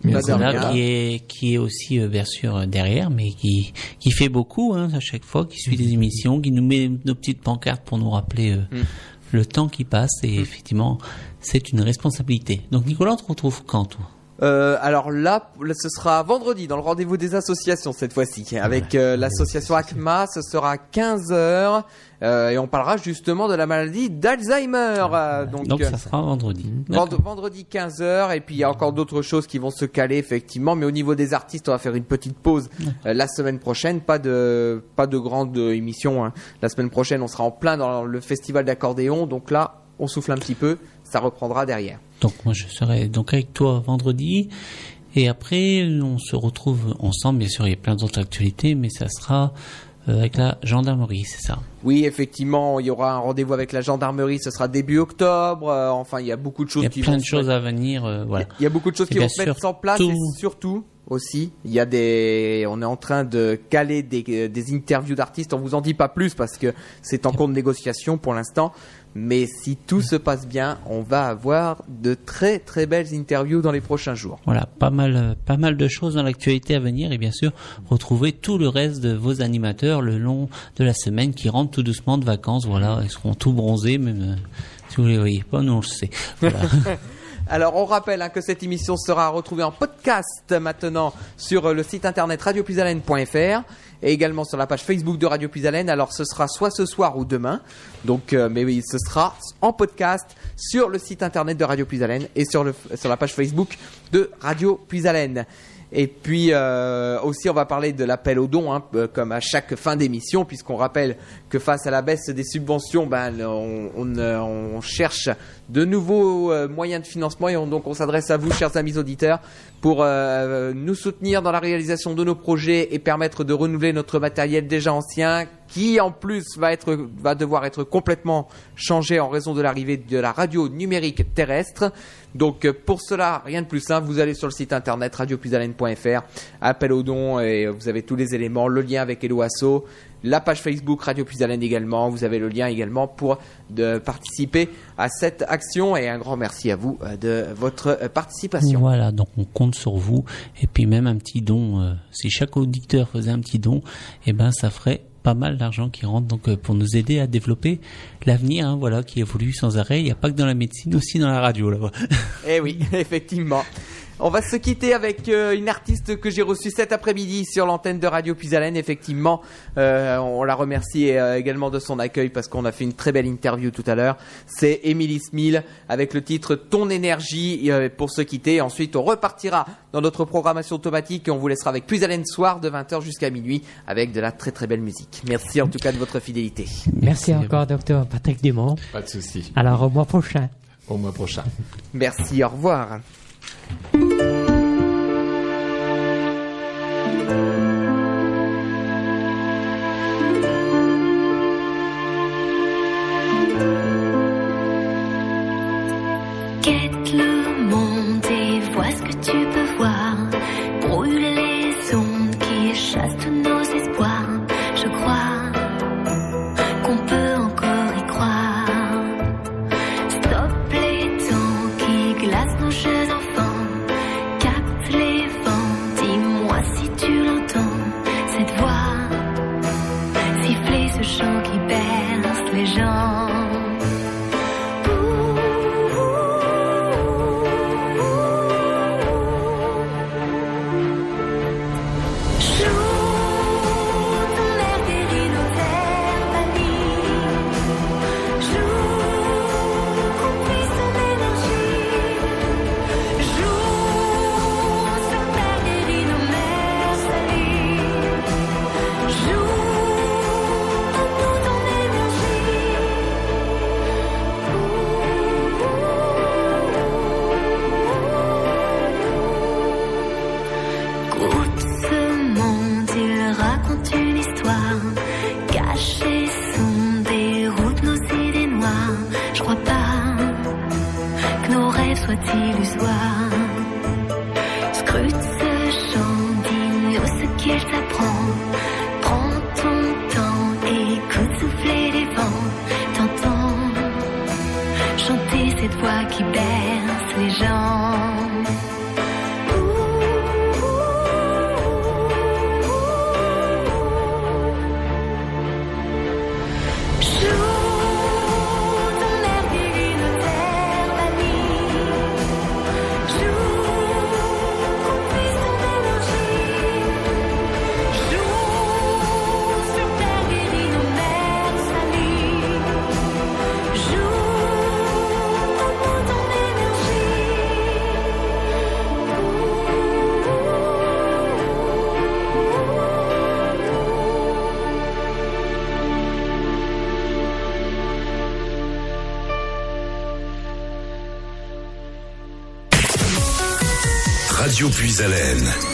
Merci. Bah, qui est qui est aussi euh, bien sûr euh, derrière, mais qui qui fait beaucoup hein, à chaque fois, qui suit des émissions, qui nous met nos petites pancartes pour nous rappeler euh, Mm. le temps qui passe. Et effectivement, c'est une responsabilité. Donc Nicolas, on te retrouve quand toi? Euh, alors là, là, ce sera vendredi dans le rendez-vous des associations cette fois-ci. Avec euh, l'association ACMA, ce sera 15h et on parlera justement de la maladie d'Alzheimer. euh, donc Donc euh, ça sera vendredi. Vendredi 15h et puis il y a encore d'autres choses qui vont se caler effectivement mais au niveau des artistes on va faire une petite pause euh, la semaine prochaine pas de pas de grande euh, émission hein. la semaine prochaine on sera en plein dans le festival d'accordéon donc là on souffle un petit peu ça reprendra derrière Donc moi je serai donc avec toi vendredi et après on se retrouve ensemble. Bien sûr, il y a plein d'autres actualités, mais ça sera euh, avec la gendarmerie, c'est ça? oui effectivement il y aura un rendez-vous avec la gendarmerie ce sera début octobre euh, enfin il y a beaucoup de choses Il y a qui plein vont de se choses à venir. euh, voilà. Il y a beaucoup de choses Et qui vont se mettre en place tout- et surtout aussi, il y a des, on est en train de caler des, euh, des interviews d'artistes. On vous en dit pas plus parce que c'est en cours de négociation pour l'instant. Mais si tout se passe bien, on va avoir de très très belles interviews dans les prochains jours. Voilà, pas mal, euh, pas mal de choses dans l'actualité à venir et bien sûr retrouver tout le reste de vos animateurs le long de la semaine qui rentrent tout doucement de vacances. Voilà, ils seront tout bronzés, même euh, si vous les voyez pas, nous on le sait. Voilà. Alors on rappelle hein, que cette émission sera retrouvée en podcast maintenant sur le site internet radiopuisalène.fr et également sur la page Facebook de Radio Puisalène. Alors ce sera soit ce soir ou demain. Donc euh, mais oui, ce sera en podcast sur le site internet de Radio Puisalène et sur le sur la page Facebook de Radio Puisalène. Et puis euh, aussi, on va parler de l'appel aux dons, hein, euh, comme à chaque fin d'émission, puisqu'on rappelle face à la baisse des subventions, on, on, euh, on cherche de nouveaux euh, moyens de financement et on- donc on s'adresse à vous, chers amis auditeurs, pour euh, nous soutenir dans la réalisation de nos projets et permettre de renouveler notre matériel déjà ancien, qui en plus va devoir être complètement changé en raison de l'arrivée de la radio numérique terrestre. Donc pour cela, rien de plus simple, vous allez sur le site internet radiopuisalène.fr, appel aux dons et vous avez tous les éléments, le lien avec Hello Asso, la page Facebook Radio Puisalène également, vous avez le lien également pour de participer à cette action et un grand merci à vous euh, de votre euh, participation. Voilà, donc on compte sur vous et puis même un petit don. euh, si chaque auditeur faisait un petit don, eh ben ça ferait pas mal d'argent qui rentre donc pour nous aider à développer l'avenir, hein, voilà, qui évolue sans arrêt. Il n'y a pas que dans la médecine, aussi dans la radio là-bas. Eh oui, effectivement. On va se quitter avec euh, une artiste que j'ai reçue cet après-midi sur l'antenne de Radio Puisalène. Effectivement, Euh, on la remercie euh, également de son accueil parce qu'on a fait une très belle interview tout à l'heure. C'est Émilie Smil avec le titre Ton énergie euh, pour se quitter. Ensuite, on repartira dans notre programmation automatique et on vous laissera avec Puisalène soir de 20h jusqu'à minuit avec de la très très belle musique. Merci en tout cas de votre fidélité. Merci, encore, docteur Patrick Dumont. Pas de souci. Alors, au mois prochain. Au mois prochain. Merci, au revoir. Get lost. Radio Puis-Haleine.